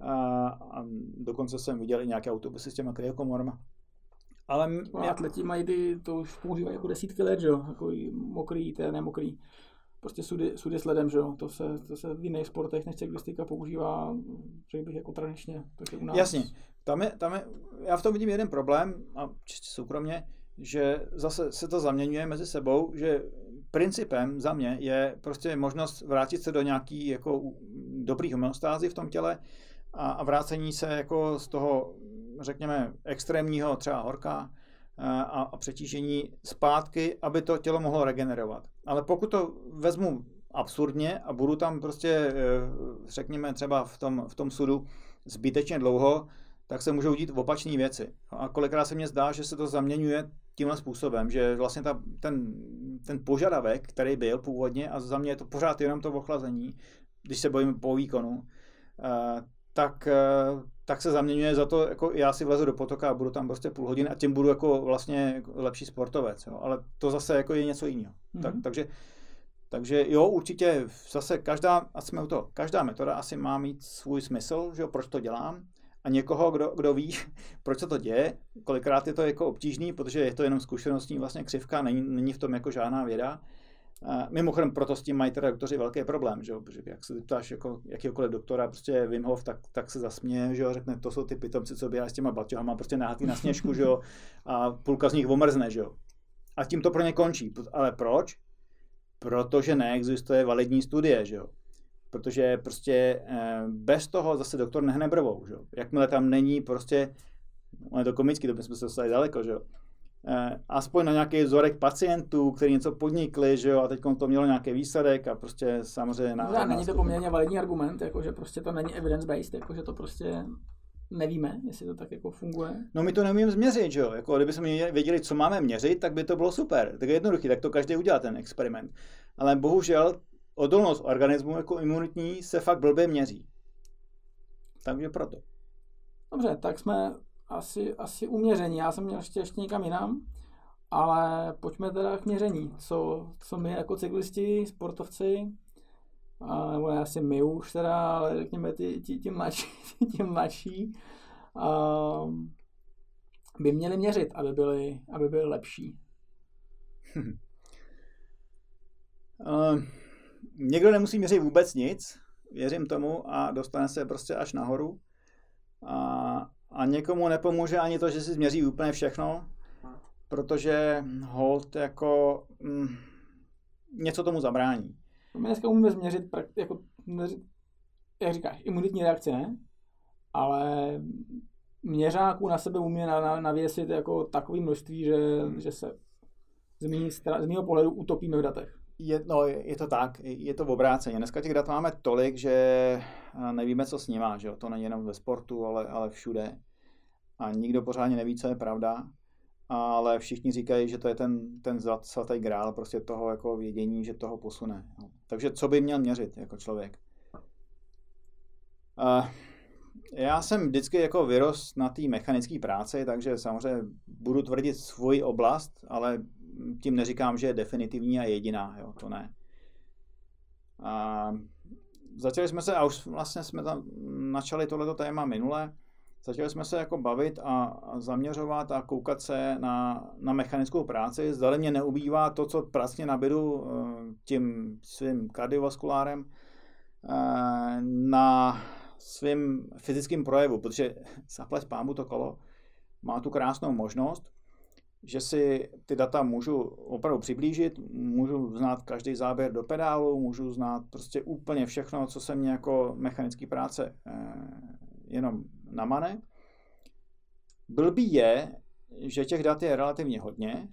A, a dokonce jsem viděl i nějaké autobusy s těma kryokomorama. Ale já... atleti mají ty, to už používají jako desítky let, že jo, jako mokrý, té nemokrý. Prostě sudy, sudy s ledem, že jo, to se, to se v jiných sportech než cyklistika používá, řekl bych, jako tradičně. Takže u nás... Jasně, tam je, tam je, já v tom vidím jeden problém, a čistě soukromně, že zase se to zaměňuje mezi sebou, že principem za mě je prostě možnost vrátit se do nějaký jako dobrý homeostázy v tom těle a, a vrácení se jako z toho, řekněme, extrémního třeba horka a, a přetížení zpátky, aby to tělo mohlo regenerovat. Ale pokud to vezmu absurdně a budu tam prostě, e, řekněme třeba v tom, v tom sudu zbytečně dlouho, tak se můžou dít opačné věci. A kolikrát se mně zdá, že se to zaměňuje tímhle způsobem, že vlastně ta, ten, ten požadavek, který byl původně, a za mě je to pořád jenom to ochlazení, když se bojíme po výkonu, eh, tak, eh, tak se zaměňuje za to, jako já si vlezu do potoka a budu tam prostě půl hodiny a tím budu jako vlastně lepší sportovec, jo. ale to zase jako je něco jiného. Mm-hmm. Tak, takže, takže jo, určitě zase každá, a jsme u toho, každá metoda asi má mít svůj smysl, že jo, proč to dělám, a někoho, kdo, kdo ví, [LAUGHS] proč se to děje. Kolikrát je to jako obtížný, protože je to jenom zkušenostní vlastně křivka, není, není v tom jako žádná věda. A mimochodem proto s tím mají teda doktoři velký problém, že protože jak se ptáš jako jakýkoliv doktora, prostě Wim Hof, tak, tak se zasměje, že jo, řekne, to jsou ty pitomci, co běhají s těma baťohama, prostě nahatý na sněžku, že jo, a půlka z nich omrzne, že jo. A tím to pro ně končí. Ale proč? Protože neexistuje validní studie, že jo protože prostě eh, bez toho zase doktor nehne brvou, že? Jakmile tam není prostě, on je to komický, to bychom se dostali daleko, že jo? Eh, aspoň na nějaký vzorek pacientů, kteří něco podnikli, že jo, a teď to mělo nějaký výsledek a prostě samozřejmě... Na, no, není to poměrně validní argument, jako že prostě to není evidence-based, jako že to prostě nevíme, jestli to tak jako funguje. No my to neumíme změřit, že jo? Jako, kdyby jsme věděli, co máme měřit, tak by to bylo super. Tak je jednoduchý, tak to každý udělá ten experiment. Ale bohužel odolnost organismu jako imunitní se fakt blbě měří. Takže proto. Dobře, tak jsme asi, asi uměření. Já jsem měl ještě, ještě někam jinam, ale pojďme teda k měření. Co, co my jako cyklisti, sportovci, a, nebo ne asi my už teda, ale řekněme ti, ti, ti mladší, [LAUGHS] ti mladší a, by měli měřit, aby byli, aby byli lepší. uh, někdo nemusí měřit vůbec nic, věřím tomu, a dostane se prostě až nahoru. A, a někomu nepomůže ani to, že si změří úplně všechno, protože hold jako mm, něco tomu zabrání. My dneska umíme změřit, jako, jak říkáš, imunitní reakci ne, ale měřáků na sebe umí navěsit jako takový množství, že, že se z mého pohledu utopíme v datech. Je, no, je to tak, je to v obráceně. Dneska těch dat máme tolik, že nevíme, co s nima, že jo? To není jenom ve sportu, ale, ale všude. A nikdo pořádně neví, co je pravda. Ale všichni říkají, že to je ten, ten svatý grál prostě toho jako vědění, že toho posune. Takže co by měl měřit jako člověk? Uh, já jsem vždycky jako vyrost na té mechanické práci, takže samozřejmě budu tvrdit svoji oblast, ale tím neříkám, že je definitivní a jediná, jo, to ne. A začali jsme se, a už vlastně jsme tam načali tohleto téma minule, začali jsme se jako bavit a, zaměřovat a koukat se na, na mechanickou práci. Zdali mě neubývá to, co pracně nabidu eh, tím svým kardiovaskulárem, eh, na svým fyzickým projevu, protože [LAUGHS] zaplať pámu to kolo má tu krásnou možnost, že si ty data můžu opravdu přiblížit, můžu znát každý záběr do pedálu, můžu znát prostě úplně všechno, co se mě jako mechanický práce eh, jenom namane. Blbý je, že těch dat je relativně hodně,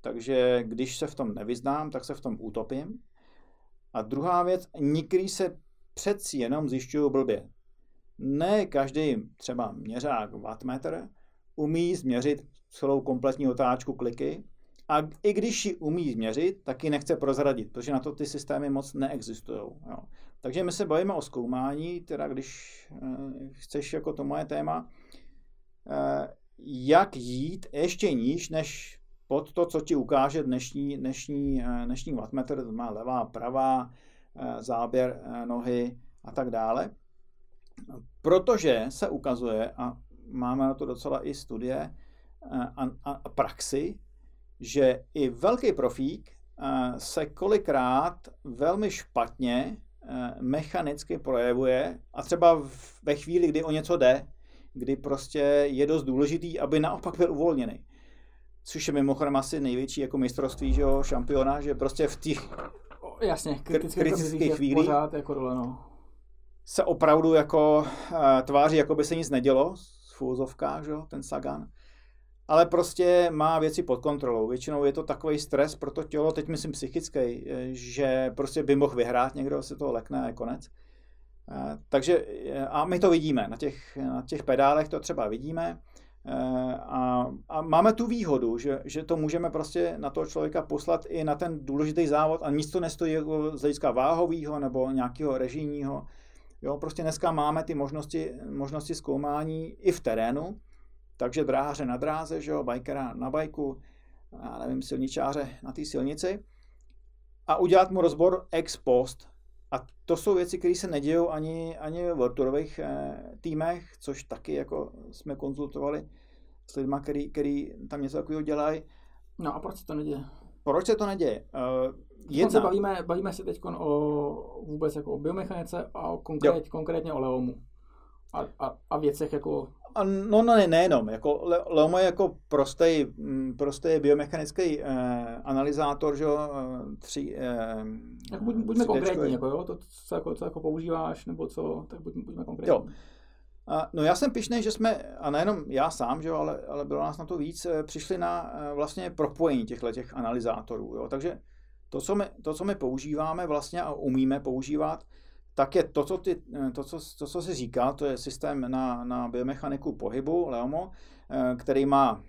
takže když se v tom nevyznám, tak se v tom utopím. A druhá věc, někdy se přeci jenom zjišťují blbě. Ne každý třeba měřák wattmetr umí změřit celou kompletní otáčku kliky a i když ji umí změřit, tak ji nechce prozradit, protože na to ty systémy moc neexistují. Jo. Takže my se bavíme o zkoumání, teda když e, chceš jako to moje téma, e, jak jít ještě níž než pod to, co ti ukáže dnešní, dnešní, eh, dnešní wattmetr, to má levá, pravá, záběr nohy a tak dále. Protože se ukazuje, a máme na to docela i studie a, a, a praxi, že i velký profík se kolikrát velmi špatně mechanicky projevuje a třeba ve chvíli, kdy o něco jde, kdy prostě je dost důležitý, aby naopak byl uvolněný. Což je mimochodem asi největší jako mistrovství, že jo, šampiona, že prostě v těch Jasně, kritických chvílích pořád jako dole, no se opravdu jako tváří, jako by se nic nedělo, v úzovkách, že, ten Sagan. Ale prostě má věci pod kontrolou. Většinou je to takový stres pro to tělo, teď myslím psychický, eh, že prostě by mohl vyhrát, někdo se toho lekne a je konec. Uh, takže, a my to vidíme, na těch, na těch pedálech to třeba vidíme. A, a máme tu výhodu, že, že to můžeme prostě na toho člověka poslat i na ten důležitý závod a nic to nestojí jako z hlediska váhového nebo nějakého režijního Jo, prostě dneska máme ty možnosti, možnosti zkoumání i v terénu, takže dráhaře na dráze, že jo, bajkera na bajku, já nevím, silničáře na té silnici a udělat mu rozbor ex post. A to jsou věci, které se nedějou ani, ani v worldtourových eh, týmech, což taky jako jsme konzultovali s lidmi, který, který tam něco takového dělají. No a proč se to neděje? Proč se to neděje? Uh, jedna. se bavíme, bavíme se teď o vůbec jako o biomechanice a o konkrét, konkrétně o Leomu. A, a, a věcech jako... A no, no ne, nejenom. Jako Le, Leomo je jako prostý, mm, prostý biomechanický eh, analyzátor, že jo, eh, tři... Eh, jako buď, buďme konkrétní, jako jo, to, co jako, co jako používáš, nebo co, tak buď, buďme konkrétní. Jo. A, no já jsem pišnej, že jsme, a nejenom já sám, že jo, ale, ale bylo nás na to víc, eh, přišli na eh, vlastně propojení těchto těch analyzátorů. Jo. Takže to co, my, to, co my používáme vlastně a umíme používat, tak je to, co, ty, eh, to, co, to, co si říká, to je systém na, na biomechaniku pohybu, Leomo, který má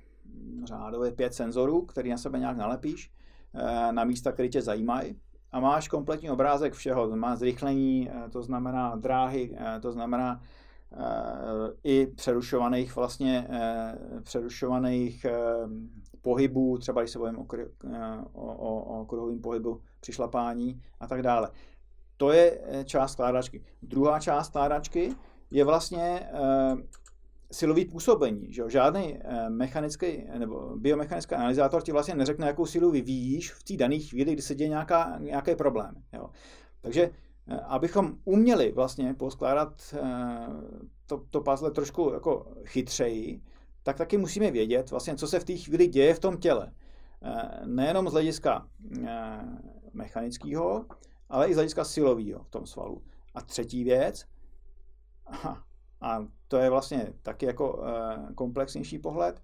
řádově pět senzorů, který na sebe nějak nalepíš, na místa, které tě zajímají a máš kompletní obrázek všeho. Má zrychlení, to znamená dráhy, to znamená Eh, i přerušovaných vlastně eh, přerušovaných eh, pohybů, třeba když se bavím o, o, o, o pohybu při šlapání a tak dále. To je část skládačky. Druhá část skládačky je vlastně silový působení. Že? Žádný mechanický nebo biomechanický analyzátor ti vlastně neřekne, jakou silu vyvíjíš v té dané chvíli, kdy se děje nějaká, nějaký problém. Jo? Takže Eh, abychom uměli vlastně poskládat eh, to, to puzzle trošku jako chytřeji, tak taky musíme vědět vlastně, co se v té chvíli děje v tom těle. Eh, nejenom z hlediska mechanického, ale i z hlediska silového v tom svalu. A třetí věc, a to je vlastně taky jako komplexnější pohled,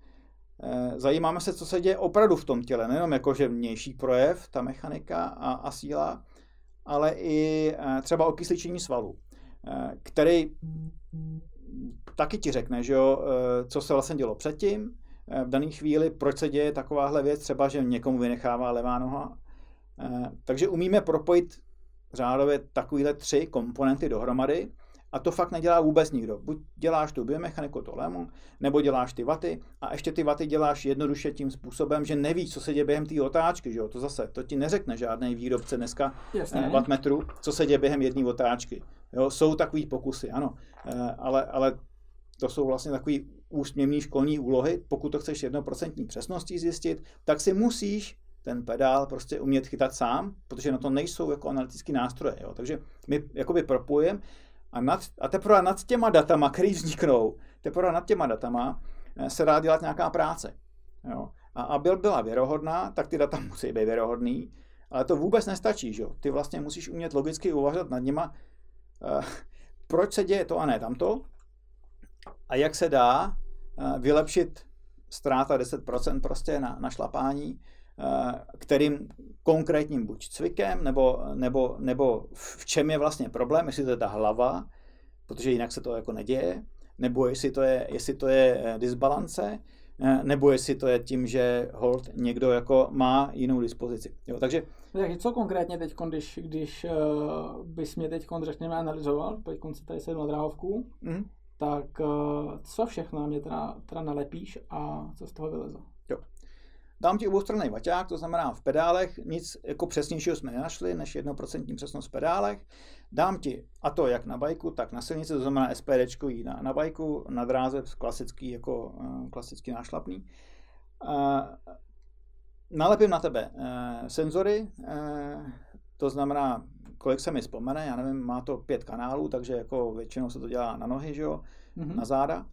zajímáme se, co se děje opravdu v tom těle, nejenom jako, že vnější projev, ta mechanika a, a síla, ale i eh, třeba okysličení svalů, eh, který taky ti řekne, že jo, eh, co se vlastně dělo předtím, v dané chvíli, proč se děje takováhle věc, třeba, že někomu vynechává levá noha. Takže umíme propojit řádově takovéhle tři komponenty dohromady A to fakt nedělá vůbec nikdo. Buď děláš tu biomechaniku, to lemon, nebo děláš ty vaty a ještě ty vaty děláš jednoduše tím způsobem, že nevíš, co se děje během té otáčky. Že jo? To zase, to ti neřekne žádný výrobce dneska Jasně. wattmetru, co se děje během jedné otáčky. Jo? Jsou takový pokusy, ano, eh, ale, ale to jsou vlastně takový úsměvný školní úlohy. Pokud to chceš jednoprocentní přesností zjistit, tak si musíš ten pedál prostě umět chytat sám, protože na to nejsou jako analytické nástroje. Jo? Takže my jakoby propojujeme a, nad, a teprve nad těma datama, které vzniknou, teprve nad těma datama eh, se dá dělat nějaká práce. Jo? A aby byla věrohodná, tak ty data musí být věrohodný, ale to vůbec nestačí. Že? Ty vlastně musíš umět logicky uvažovat nad nima, uh, proč se děje to a ne tamto, a jak se dá uh, vylepšit ztráta 10% prostě na, na šlapání, kterým konkrétním buď cvikem, nebo, nebo, nebo v čem je vlastně problém, jestli to je ta hlava, protože jinak se to jako neděje, nebo jestli to je, jestli to je eh, disbalance, eh, nebo jestli to je tím, že hold někdo jako má jinou dispozici. Jo, takže takže co konkrétně teď, když, když uh, bys mě teď, řekněme, analyzoval, teď si tady sedm na dráhovku, mm. tak uh, co všechno mě teda, teda nalepíš a co z toho vyleze? Dám ti oboustranný vaťák, to znamená v pedálech nic jako přesnějšího jsme nenašli, než 1% přesnost v pedálech. Dám ti, a to jak na bajku, tak na silnici, to znamená SPD na, na bajku, na dráze klasický, jako uh, klasický nášlapný. Uh, nalepím na tebe uh, senzory, to znamená, kolik se mi vzpomene, já nevím, má to pět kanálů, takže jako většinou se to dělá na nohy, že jo, mm-hmm. na záda.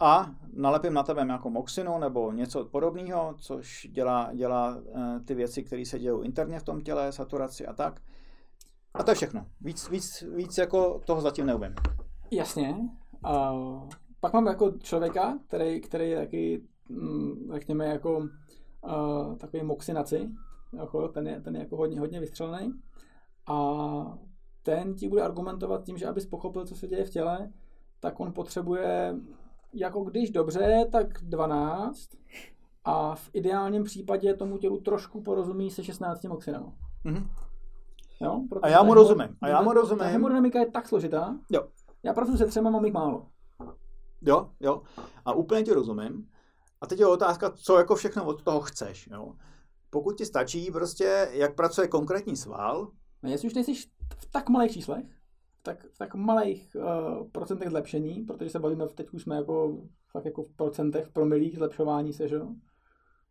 A nalepím na tebe jako moxinu nebo něco podobného, což dělá, dělá uh, ty věci, které se dějí interně v tom těle, saturaci a tak. A to je všechno. Víc, víc, víc jako toho zatím neumím. Jasně. Uh, pak mám jako člověka, který, který je taky, mm, řekněme, jako uh, takový moxinaci. Jako, ten, je, ten je jako hodně, hodně vystřelený. A ten ti bude argumentovat tím, že abys pochopil, co se děje v těle, tak on potřebuje jako když dobře, tak 12 a v ideálním případě tomu tělu trošku porozumí se 16 moxinama. Mm-hmm. Jo? a já mu rozumím. A já mu rozumím. Ta hemodynamika je tak složitá. Jo. Já pracuji se třema, mám jich málo. Jo, jo. A úplně ti rozumím. A teď je otázka, co jako všechno od toho chceš. Jo? Pokud ti stačí prostě, jak pracuje konkrétní sval. No jestli už nejsi v tak malých číslech, tak, v tak malých uh, procentech zlepšení, protože se bavíme, teď už jsme jako, fakt jako v procentech, v promilích zlepšování se, že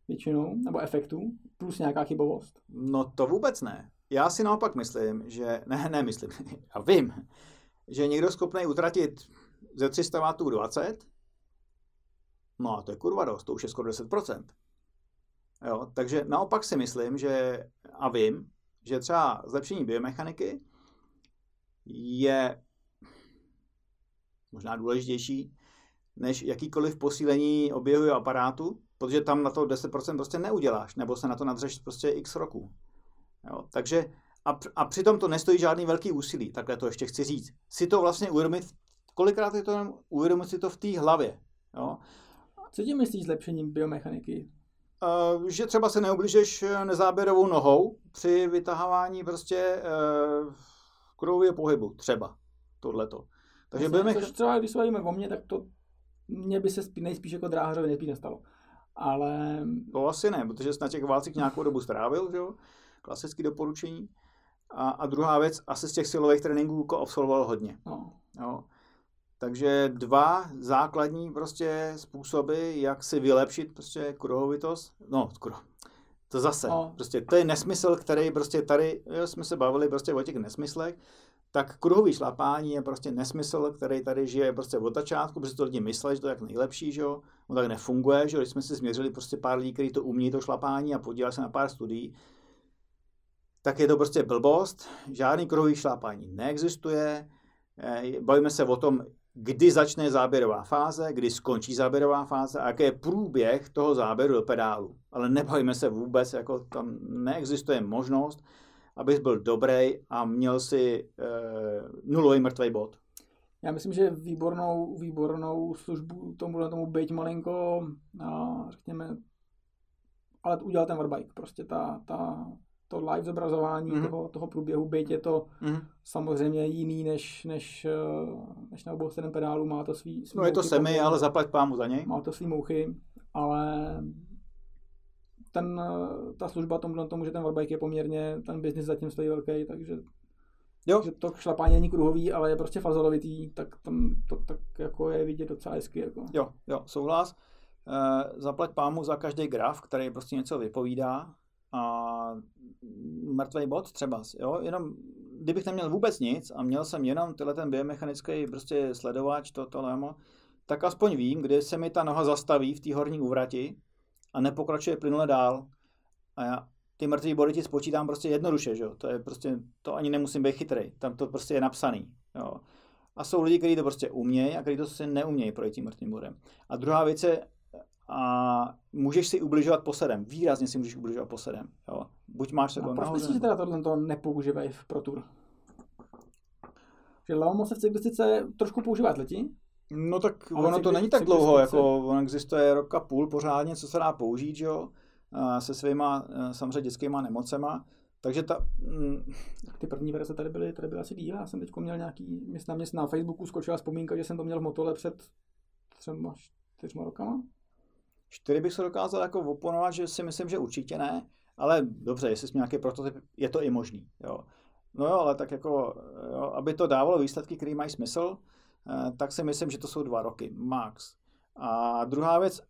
Většinou, nebo efektů, plus nějaká chybovost. No to vůbec ne. Já si naopak myslím, že, [LAUGHS] ne, ne myslím, [LAUGHS] já vím, že někdo schopný utratit ze 300 W 20, no a to je kurva dost, to už je skoro 10%. Jo, takže naopak si myslím, že a vím, že třeba zlepšení biomechaniky je možná důležitější než jakýkoliv posílení oběhu aparátu, protože tam na to 10% prostě neuděláš, nebo se na to nadřeš prostě x roků. Jo, takže a, a přitom to nestojí žádný velký úsilí, takhle to ještě chci říct. Si to vlastně uvědomit, kolikrát je to jenom uvědomit si to v té hlavě. Jo. Co tím myslíš zlepšením biomechaniky? Uh, že třeba se neubližeš nezáběrovou nohou při vytahování prostě uh, kruhového pohybu, třeba tohleto. Takže budeme... Což třeba, když se bavíme o mně, tak to mě by se spí, nejspíš jako dráhařovi nejspíš nestalo. Ale... To asi ne, protože jsi na těch válcích nějakou dobu strávil, že jo? Klasické doporučení. A, a druhá věc, asi z těch silových tréninků jako absolvoval hodně. No. Jo. Takže dva základní prostě způsoby, jak si vylepšit prostě kruhovitost. No, kruh. To zase, no. prostě to je nesmysl, který prostě tady, jo, jsme se bavili prostě o těch nesmyslech, tak kruhový šlapání je prostě nesmysl, který tady žije prostě od začátku, protože to lidi myslí, že to je jak nejlepší, že jo. On tak nefunguje, že jo. Když jsme si změřili prostě pár lidí, kteří to umí, to šlapání a podívali se na pár studií, tak je to prostě blbost. Žádný kruhový šlapání neexistuje. Eh, bavíme se o tom, kdy začne záběrová fáze, kdy skončí záběrová fáze a jaký je průběh toho záběru do pedálu. Ale nebojíme se vůbec, jako tam neexistuje možnost, abys byl dobrý a měl si e, nulový mrtvý bod. Já myslím, že výbornou, výbornou službu tomu, tomu být malinko, a, řekněme, ale udělal ten Warbike. Prostě ta, ta, to live zobrazování mm. toho, toho průběhu, byť je to mm. samozřejmě jiný než, než, eh, než na obou pedálu, má to svý, svý No je to semi, ale zaplať pámu za něj. Má to svý mouchy, ale ten, ta služba tomu, tomu, že ten warbike je poměrně, ten biznis zatím stojí velký, takže Jo. že to šlapání není kruhový, ale je prostě fazolovitý, tak tam to tak jako je vidět docela hezky. Jako. Jo, jo, souhlas. E, zaplať pámu za každý graf, který prostě něco vypovídá a mrtvý bod třeba, jo, jenom kdybych neměl vůbec nic a měl jsem jenom tyhle ten biomechanický prostě sledovač, to, lemo, tak aspoň vím, kde se mi ta noha zastaví v té horní úvrati a nepokračuje plynule dál. A já ty mrtvý body ti spočítám prostě jednoduše, že jo? To je prostě, to ani nemusím být chytrý, tam to prostě je napsaný, jo? A jsou lidi, kteří to prostě umějí a kteří to prostě neumějí projít tím mrtvým bodem. A druhá věc je, a můžeš si ubližovat posedem. Výrazně si můžeš ubližovat posedem. Jo. Buď máš se no, Proč myslíš, že teda tohle to nepoužívají v Pro Tour? Že Leomo se v cyklistice trošku používá letí? No tak Ale ono to není tak dlouho, jako on existuje rok a půl pořádně, co se dá použít, jo, se svýma samozřejmě dětskýma nemocema. Takže ta... Mm, ty první verze tady byly, tady byly asi díl. Já jsem teď měl nějaký, měst na, měst na Facebooku skočila vzpomínka, že jsem to měl v Motole před třema, čtyřma rokama. Čtyři bych se dokázal jako oponovat, že si myslím, že určitě ne, ale dobře, jestli jsme nějaký prototyp, je to i možný. Jo. No jo, ale tak jako, jo, aby to dávalo výsledky, které mají smysl, eh, tak si myslím, že to jsou dva roky, max. A druhá věc,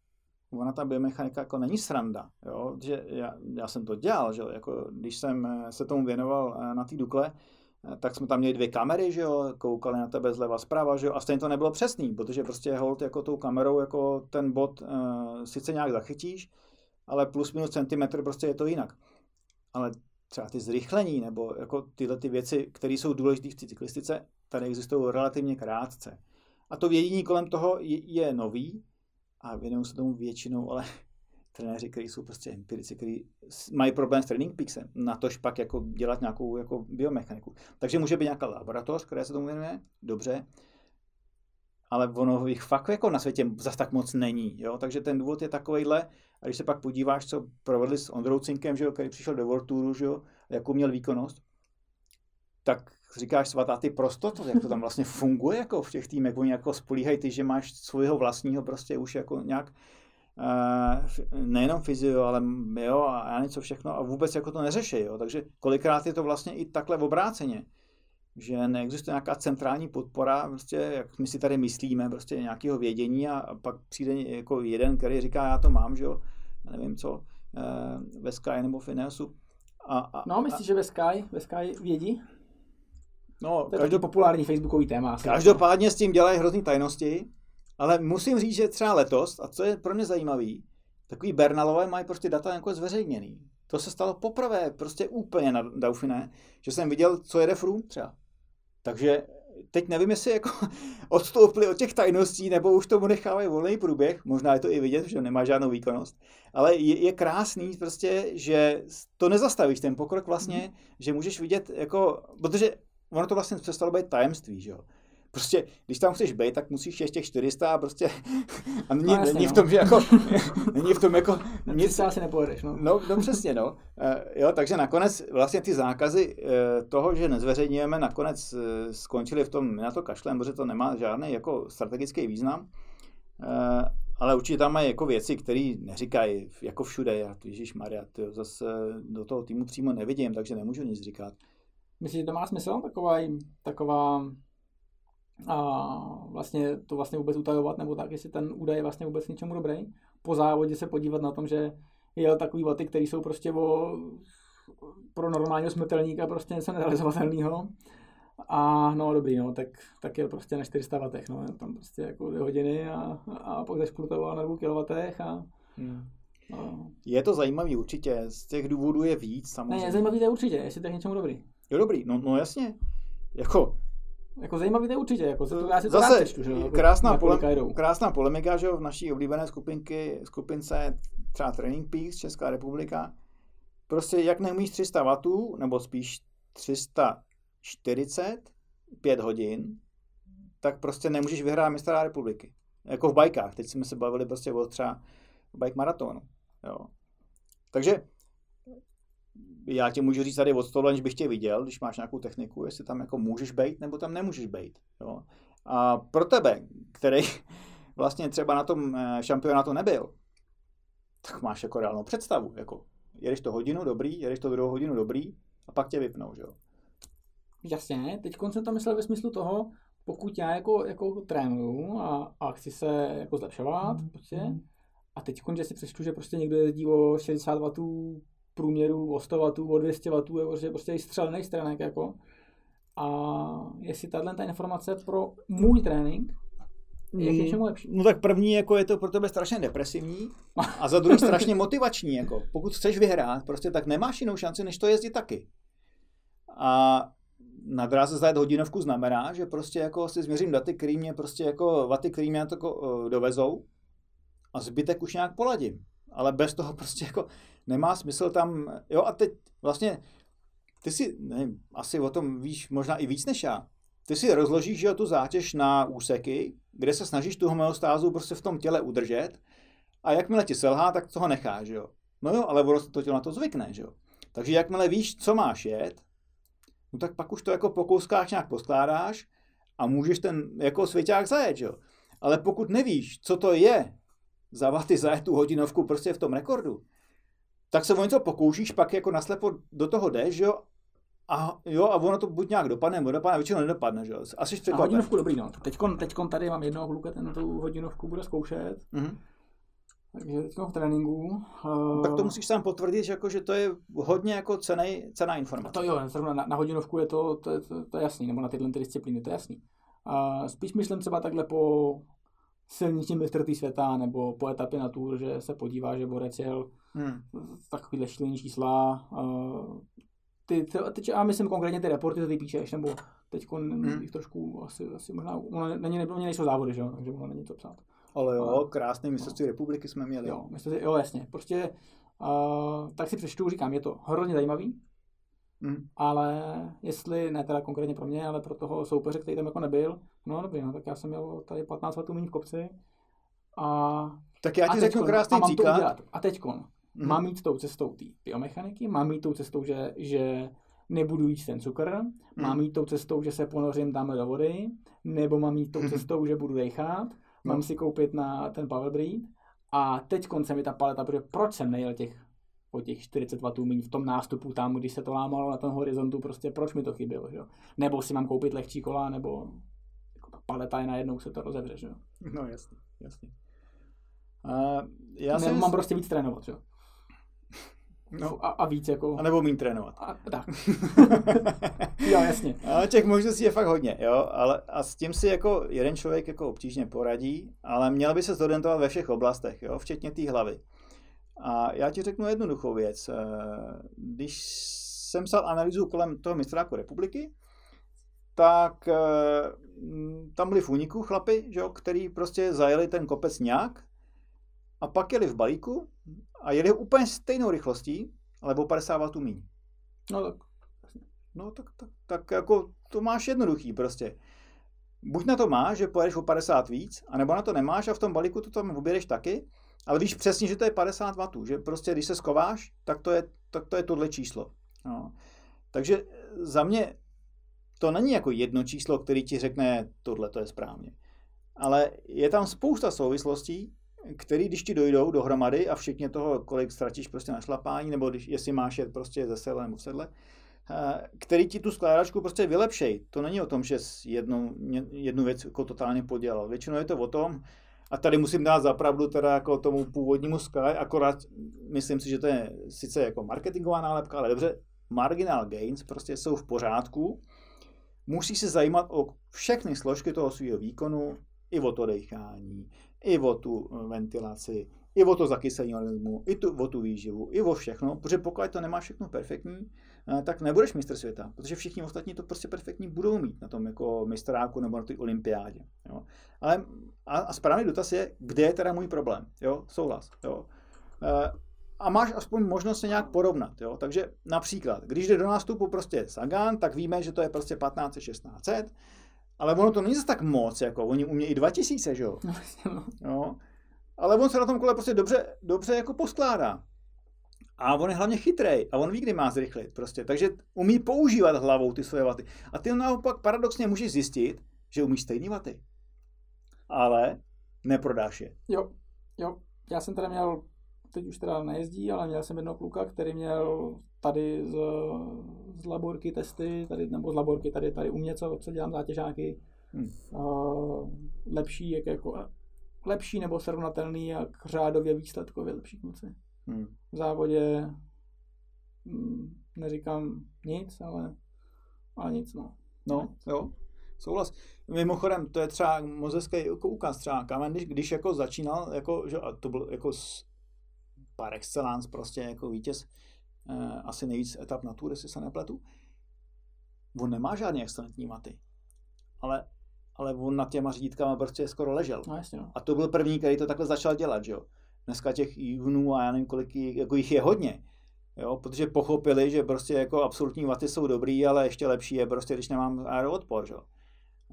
ona ta biomechanika jako není sranda, jo, že já, já jsem to dělal, že jako když jsem se tomu věnoval eh, na té Dukle, tak jsme tam měli dvě kamery, že jo, koukali na tebe zleva zprava, že jo, a stejně to nebylo přesný, protože prostě hold jako tou kamerou jako ten bod uh, sice nějak zachytíš, ale plus minus centimetr prostě je to jinak. Ale třeba ty zrychlení nebo jako tyhle ty věci, které jsou důležité v cyklistice, tady existují relativně krátce. A to vědění kolem toho je, je nový a věnují se tomu většinou, ale trenéři, kteří jsou prostě empirici, kteří mají problém s training peaksem, na tož pak jako dělat nějakou jako biomechaniku. Takže může být nějaká laboratoř, která se tomu věnuje, dobře, ale ono jich fakt jako na světě zase tak moc není, jo? takže ten důvod je takovejhle, a když se pak podíváš, co provedli s Ondrou Cinkem, že jo, který přišel do World Touru, že jo, jakou měl výkonnost, tak říkáš svatá ty prostoto, jak to tam vlastně funguje jako v těch týmech, oni jako spolíhají ty, že máš svého vlastního prostě už jako nějak nejenom fyzio, ale jo, a já něco všechno a vůbec jako to neřeší, jo. Takže kolikrát je to vlastně i takhle v obráceně, že neexistuje nějaká centrální podpora, prostě, jak my si tady myslíme, prostě nějakého vědění a pak přijde jako jeden, který říká, já to mám, že jo, nevím co, eh, ve Sky nebo v Ineosu. A, a, no, myslíš, a, že ve Sky, ve Sky vědí? No, to je každop... populární facebookový téma. Každopádně s tím dělají hrozný tajnosti, ale musím říct, že třeba letos, a co je pro mě zajímavý, takový Bernalové mají prostě data jako zveřejněný. To se stalo poprvé, prostě úplně na Dauphiné, že jsem viděl, co jede Froome třeba. Takže teď nevím, jestli jako [LAUGHS] odstoupili od těch tajností, nebo už tomu nechávají volný průběh, možná je to i vidět, že nemá žádnou výkonnost, ale je, je krásný prostě, že to nezastavíš, ten pokrok vlastně, mm. že můžeš vidět jako, protože ono to vlastně přestalo být tajemství, že jo prostě, když tam chceš být, tak musíš ještě těch 400 a prostě [LAUGHS] a není, no, jasně, není no. v tom, že jako, [LAUGHS] není v tom jako nic. asi nepojedeš, no. no. No, přesně, no. E, jo, takže nakonec vlastně ty zákazy e, toho, že nezveřejňujeme, nakonec e, skončily v tom, na to kašlem, protože to nemá žádný jako strategický význam. E, ale určitě tam mají jako věci, které neříkají jako všude. Já, Ježíš Maria, zase do toho týmu přímo nevidím, takže nemůžu nic říkat. Myslíš, že to má smysl? Taková, taková a vlastně to vlastně vůbec utajovat, nebo tak, jestli ten údaj je vlastně vůbec něčemu dobrý. Po závodě se podívat na tom, že je takový vaty, které jsou prostě o, pro normálního smrtelníka prostě něco nerealizovatelného. A no dobrý, no, tak, tak je prostě na 400 vatech, no, tam prostě jako dvě hodiny a, a pak zašplutoval na 2 kW a, hmm. a... Je to zajímavý určitě, z těch důvodů je víc samozřejmě. Ne, je zajímavý to je určitě, jestli to je něčemu dobrý. Jo dobrý, no, no jasně. Jako jako zajímavý to určitě, jako to, já si to Zase, čtu, že jo, krásná, polem, krásná polemika, že jo, v naší oblíbené skupinky, skupince třeba Training Peaks Česká republika. Prostě jak neumíš 300 W, nebo spíš 340, 5 hodin, tak prostě nemůžeš vyhrát mistra republiky. Jako v bajkách. Teď jsme se bavili prostě o třeba bike maratonu. Jo. Takže já ti můžu říct tady od stolu, než bych tě viděl, když máš nějakou techniku, jestli tam jako můžeš být, nebo tam nemůžeš být. Jo. A pro tebe, který [LAUGHS] vlastně třeba na tom eh, šampionátu nebyl, tak máš jako reálnou představu. Jako, jedeš to hodinu, dobrý, jedeš to druhou hodinu, dobrý, a pak tě vypnou, že jo. Jasně, teď jsem to myslel ve smyslu toho, pokud já jako, jako trénuju a, a chci se jako zlepšovat, mm. prostě, a teď že si přečtu, že prostě někdo jezdí o 60 W průměru, o 100 W, o 200 W, jako, že prostě je střelný stranek, jako. A jestli tahle ta informace pro můj trénink je k něčemu lepší. No tak první jako je to pro tebe strašně depresivní a za druhý strašně [LAUGHS] motivační. Jako. Pokud chceš vyhrát, prostě tak nemáš jinou šanci, než to jezdit taky. A na dráze zajet hodinovku znamená, že prostě jako si změřím daty, který mě prostě jako vaty, který mě to jako, dovezou a zbytek už nějak poladím. Ale bez toho prostě jako nemá smysl tam, jo a teď vlastně ty si, nevím, asi o tom víš možná i víc než já, ty si rozložíš jo, tu zátěž na úseky, kde se snažíš tu homeostázu prostě v tom těle udržet a jakmile ti selhá, tak toho necháš, jo. No jo, ale ono to tělo na to zvykne, jo. Takže jakmile víš, co máš jet, no tak pak už to jako po kouskách nějak poskládáš a můžeš ten jako svěťák zajet, jo. Ale pokud nevíš, co to je za vaty zajet tu hodinovku prostě v tom rekordu, tak se o něco pokoušíš, pak jako naslepo do toho jdeš, jo, a jo, a ono to buď nějak dopadne, nebo dopadne, většinou nedopadne, že jo. Asi A hodinovku dobrý, no. Teďkon, teďkon tady mám jednoho kluka, ten tu hodinovku bude zkoušet. Mm-hmm. Takže teď v tréninku. Uh... Tak to musíš sám potvrdit, že, jako, že to je hodně jako cenej, cená informace. To jo, na, na hodinovku je to, to, to, to, je jasný, nebo na tyhle ty disciplíny, to je jasný. Uh, spíš myslím třeba takhle po silničním mistrovství světa nebo po etapě na tour, že se podívá, že Borec jel hmm. takovýhle šílený čísla. Uh, ty, teď, a myslím konkrétně ty reporty, to ty píšeš, nebo teď hmm. trošku asi, asi možná, ono není, nebo nejsou závody, že jo, takže ono není to psát. Ale jo, krásné mistrovství no. republiky jsme měli. Jo, mistrovství, jo, jasně. Prostě, uh, tak si přečtu, říkám, je to hrozně zajímavý, mm. ale jestli, ne teda konkrétně pro mě, ale pro toho soupeře, který tam jako nebyl, no dobrý, no, tak já jsem měl tady 15 letů méně v kopci a tak já ti řeknu krásný příklad. A teďkon, mm. mám jít tou cestou té biomechaniky, mám jít tou cestou, že, že nebudu jíst ten cukr, mm. mám jít tou cestou, že se ponořím tam do vody, nebo mám jít tou mm. cestou, že budu dechat, no. mám si koupit na ten power breed a teď konce mi ta paleta, protože proč jsem nejel těch o těch 40 W míň v tom nástupu tam, když se to lámalo na tom horizontu, prostě proč mi to chybělo, že jo? Nebo si mám koupit lehčí kola, nebo jako ta paleta je najednou se to rozevře, že jo? No jasně, jasně. Uh, já jsem... Mám prostě víc trénovat, že jo? No, a, a víc jako... A nebo mít trénovat. A, tak. [LAUGHS] jo, jasně. A těch možností je fakt hodně, jo, ale a s tím si jako jeden člověk jako obtížně poradí, ale měl by se zorientovat ve všech oblastech, jo, včetně té hlavy. A já ti řeknu jednoduchou věc. Eh, když jsem psal analýzu kolem toho mistráku republiky, tak eh, tam byli v úniku chlapi, že jo, který prostě zajeli ten kopec nějak a pak jeli v balíku a jeli úplně stejnou rychlostí, ale o 50 W míň. No tak. No tak, tak, tak jako to máš jednoduchý prostě. Buď na to máš, že pojedeš o 50 víc, anebo na to nemáš a v tom balíku to tam objedeš taky, ale víš přesně, že to je 50 W, že prostě když se skováš, tak to je, tak to je tohle číslo. No. Takže za mě to není jako jedno číslo, který ti řekne, tohle to je správně. Ale je tam spousta souvislostí, který když ti dojdou dohromady a všichni toho, kolik ztratíš prostě na šlapání, nebo když, jestli máš jet prostě ze sedle nebo sedle, eh, který ti tu skládačku prostě vylepšej. To není o tom, že jednu, jednu věc jako totálně podělal. Většinou je to o tom, a tady musím dát zapravdu teda jako tomu původnímu Sky, akorát myslím si, že to je sice jako marketingová nálepka, ale dobře, marginal gains prostě jsou v pořádku. Musí se zajímat o všechny složky toho svého výkonu, i o to dechání, i o tu eh, ventilaci, i o to zakyselení organismu, i tu, o tu výživu, i o všechno, protože pokud to nemá všechno perfektní, tak nebudeš mistr světa, protože všichni ostatní to prostě perfektní budou mít na tom jako mistráku nebo na té olympiádě. Jo. Ale a, a správný dotaz je, kde je teda můj problém. Jo, souhlas. Jo. E, a máš aspoň možnost se nějak porovnat. Jo? Takže například, když jde do nástupu prostě Sagan, tak víme, že to je prostě 15 1600, ale ono to není zase tak moc, jako oni umějí i 2000, že jo? No, no. Ale on se na tom kole prostě dobře, dobře jako poskládá. A on je hlavně chytrý a on ví, kdy má zrychlit prostě. Takže umí používat hlavou ty svoje vaty. A ty naopak paradoxně můžeš zjistit, že umíš stejný vaty. Ale neprodáš je. Jo, jo. Já jsem teda měl, teď už teda nejezdí, ale měl jsem jednoho kluka, který měl tady z, z laborky testy, tady, nebo z laborky, tady, tady u mě, co, co dělám zátěžáky, hmm. uh, lepší, jak jako, lepší nebo srovnatelný, jak řádově výsledkově lepší kluci. Hmm. V závodě hm, neříkám nic, ale, ale nic, no. No, jo, souhlas. Mimochodem, to je třeba moc hezký jako úkaz. Třeba Cavendish, když jako začínal, jako, že, a to byl jako par excellence, prostě jako vítěz, eh, asi nejvíc etap na Tour, jestli se nepletu. On nemá žádný excelentní maty, ale, ale on nad těma řídítkama prostě skoro ležel. No, jasně, no. A to byl první, který to takhle začal dělat, že jo. Dneska těch jivnů a já nevím, kolik jako jich je hodně. Jo, protože pochopili, že prostě jako absolutní vaty jsou dobrý, ale ještě lepší je prostě, když nemám aeroodpor, že jo.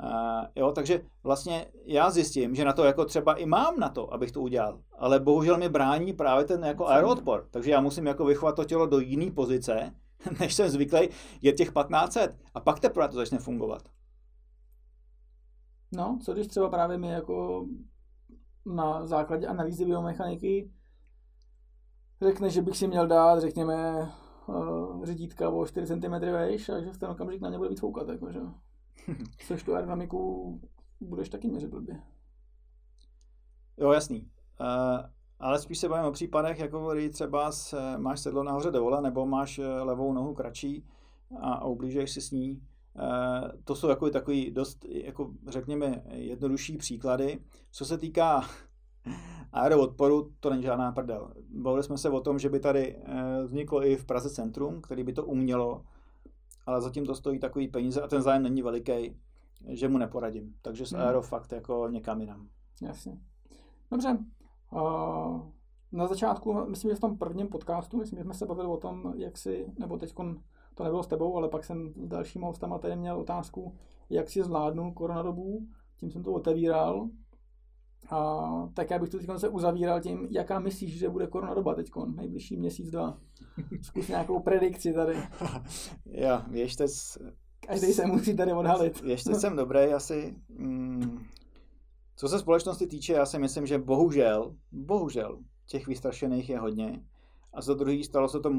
Uh, jo, takže vlastně já zjistím, že na to jako třeba i mám na to, abych to udělal, ale bohužel mi brání právě ten jako aeroodpor, takže já musím jako vychovat to tělo do jiné pozice, [LAUGHS] než jsem zvyklý, je těch 1500 a pak teprve to začne fungovat. No, co když třeba právě my jako na základě analýzy biomechaniky řekne, že bych si měl dát, řekněme, uh, řídítka o 4 cm vejš a že v ten okamžik na ně bude víc foukat, jakože. [LAUGHS] Což tu aerodynamiku budeš taky měřit blbě. Jo, jasný. Uh, ale spíš se bavím o případech, jako kdy třeba s, máš sedlo nahoře dole, nebo máš eh, levou nohu kratší a ublížuješ si s ní. Uh, to jsou jako takový dost, jako řekněme, jednodušší příklady. Co se týká [LAUGHS] aeroodporu, to není žádná prdel. Bavili jsme se o tom, že by tady vzniklo i v Praze centrum, který by to umělo ale zatím to stojí takový peníze a ten zájem není veliký, že mu neporadím. Takže s hmm. Aero fakt jako někam jinam. Jasně. Dobře. Uh, na začátku, myslím, že v tom prvním podcastu, myslím, že jsme se bavili o tom, jak si, nebo teď to nebylo s tebou, ale pak jsem s dalšíma hostama tady měl otázku, jak si zvládnul koronadobu, tím jsem to otevíral. A tak já bych to teď se uzavíral tím, jaká myslíš, že bude koronadoba teď, nejbližší měsíc, dva. Zkus nějakou predikci tady. Já, věřte... Každý se musí tady odhalit. [LAUGHS] Věřte jsem dobrý asi. Mm, co se společnosti týče, já si myslím, že bohužel, bohužel, těch vystrašených je hodně. A za druhý stalo se to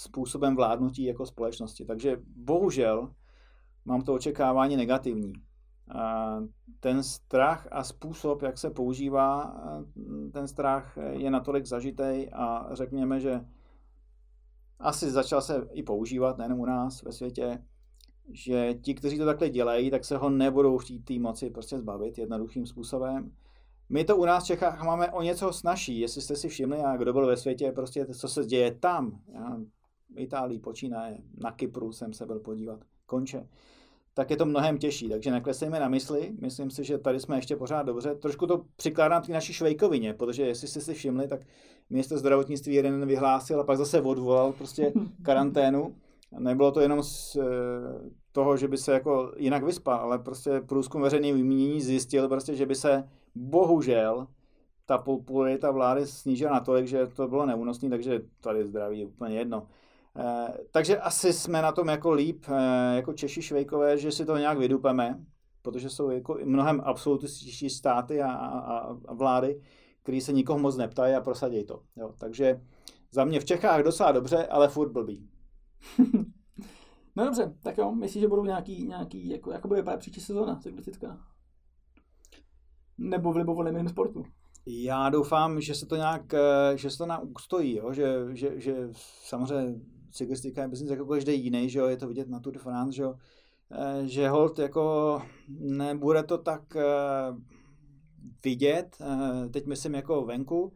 způsobem vládnutí jako společnosti. Takže bohužel mám to očekávání negativní. Ten strach a způsob, jak se používá, ten strach je natolik zažitý a řekněme, že asi začal se i používat, nejen u nás ve světě, že ti, kteří to takhle dělají, tak se ho nebudou chtít té moci prostě zbavit jednoduchým způsobem. My to u nás v Čechách máme o něco snažší, jestli jste si všimli, a kdo byl ve světě, prostě co se děje tam. Já, Itálii počínaje, na Kypru jsem se byl podívat, konče tak je to mnohem těžší. Takže neklesejme na mysli. Myslím si, že tady jsme ještě pořád dobře. Trošku to přikládám k naší švejkovině, protože jestli jste si všimli, tak město zdravotnictví jeden vyhlásil a pak zase odvolal prostě [LAUGHS] karanténu. Nebylo to jenom z eh, toho, že by se jako jinak vyspal, ale prostě průzkum veřejného mínění zjistil prostě, že by se bohužel ta popularita vlády snížila natolik, že to bylo neúnosné, takže tady zdraví je úplně jedno. Eh, takže asi jsme na tom jako líp, eh, jako Češi Švejkové, že si to nějak vydupeme, protože jsou jako mnohem absolutističtí státy a, a, a vlády, který se nikoho moc neptají a prosadí to. Jo. Takže za mě v Čechách docela dobře, ale furt blbý. [LAUGHS] no dobře, tak jo, myslíš, že budou nějaký, nějaký jako, jako bude příští sezóna cyklistická? Nebo v libovolném sportu? Já doufám, že se to nějak, eh, že se to nějak ustojí, jo? Že, že, že samozřejmě cyklistika je business jako každý jiný, že jo, je to vidět na Tour de France, že jo, eh, že hold jako nebude to tak eh, vidět, eh, teď myslím jako venku,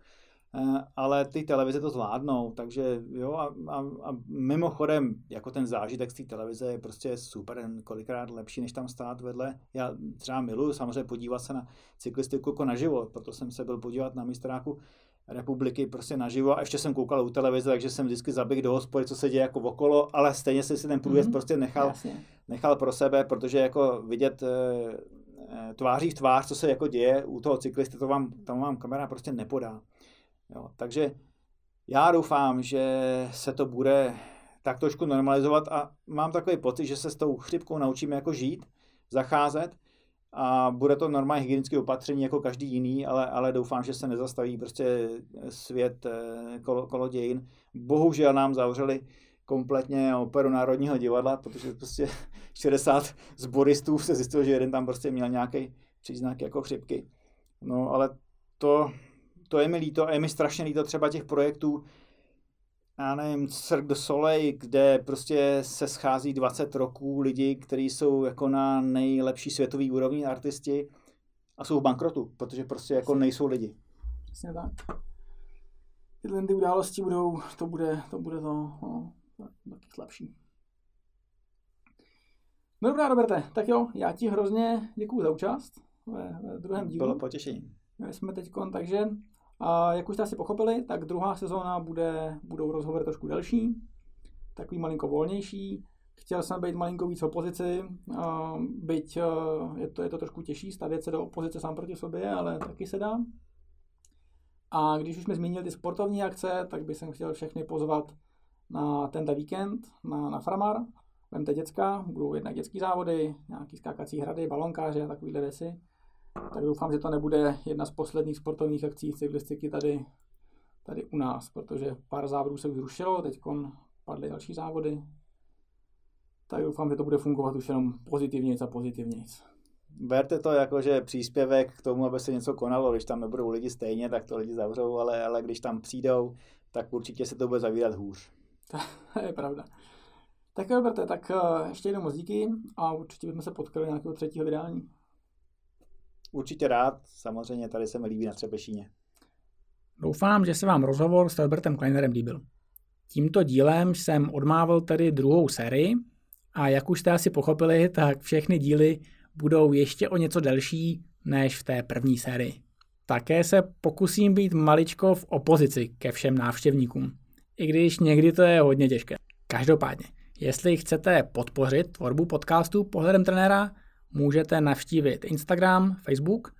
ale ty televize to zvládnou, takže jo a, a, a mimochodem, jako ten zážitek z té televize je prostě super, kolikrát lepší, než tam stát vedle. Já třeba miluju samozřejmě podívat se na cyklistiku jako na život, proto jsem se byl podívat na mistráku republiky prostě naživo a ještě jsem koukal u televize, takže jsem vždycky zaběh do hospody, co se děje jako okolo, ale stejně jsem si ten průjezd mm-hmm. prostě nechal, nechal pro sebe, protože jako vidět e, tváří v tvář, co se jako děje u toho cyklisty, to vám, tam vám kamera prostě nepodá. Jo, takže Já doufám, že se to bude tak trošku normalizovat a mám takový pocit, že se s tou chřipkou naučíme jako žít, zacházet a bude to normální hygienické opatření jako každý jiný, ale, ale doufám, že se nezastaví prostě svět eh, kolo, kolo dějin. Bohužel nám zavřeli kompletně operu Národního divadla, protože prostě [LAUGHS] 60 zboristů se zjistilo, že jeden tam prostě měl nějaký příznak jako chřipky. No ale to, to je mi líto a je mi strašně líto třeba těch projektů, já nevím, Cirque du Soleil, kde prostě se schází 20 roků lidi, kteří jsou jako na nejlepší světový úrovni artisti a jsou v bankrotu, protože prostě jako nejsou lidi. Přesně tak. Tyhle ty události budou, to bude to, bude to no, taky slabší. No dobrá, Roberte, tak jo, já ti hrozně děkuju za účast ve, ve druhém dílu. Bylo potěšení. My jsme teď, takže a jak už jste asi pochopili, tak druhá sezóna bude, budou rozhovory trošku delší, takový malinko volnější. Chtěl jsem být malinko víc v opozici, byť je to, je to trošku těžší stavět se do opozice sám proti sobě, ale taky se dá. A když už jsme zmínili ty sportovní akce, tak bych chtěl všechny pozvat na tento víkend na, na Framar. Vemte děcka, budou jednak dětský závody, nějaký skákací hrady, balonkáře a takovéhle věci tak doufám, že to nebude jedna z posledních sportovních akcí cyklistiky tady, tady u nás, protože pár závodů se už zrušilo, teď padly další závody. Tak doufám, že to bude fungovat už jenom pozitivně a pozitivně. Berte to jako, že příspěvek k tomu, aby se něco konalo, když tam nebudou lidi stejně, tak to lidi zavřou, ale, ale když tam přijdou, tak určitě se to bude zavírat hůř. To [LAUGHS] je pravda. Tak Roberte, tak eh, ještě jednou moc díky a určitě bychom se potkali nějakého třetího vydání. Určitě rád, samozřejmě tady se mi líbí na Třebešíně. Doufám, že se vám rozhovor s Albertem Kleinerem líbil. Tímto dílem jsem odmával tedy druhou sérii a jak už jste asi pochopili, tak všechny díly budou ještě o něco delší než v té první sérii. Také se pokusím být maličko v opozici ke všem návštěvníkům, i když někdy to je hodně těžké. Každopádně, jestli chcete podpořit tvorbu podcastu Pohledem trenéra, můžete navštívit Instagram, Facebook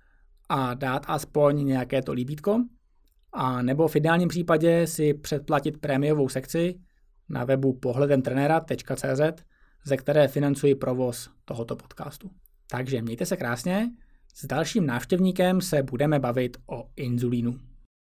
a dát aspoň nějaké to líbítko, a nebo v ideálním případě si předplatit prémiovou sekci na webu pohledemtrenera.cz, ze které financuji provoz tohoto podcastu. Takže mějte se krásně, s dalším návštěvníkem se budeme bavit o inzulínu.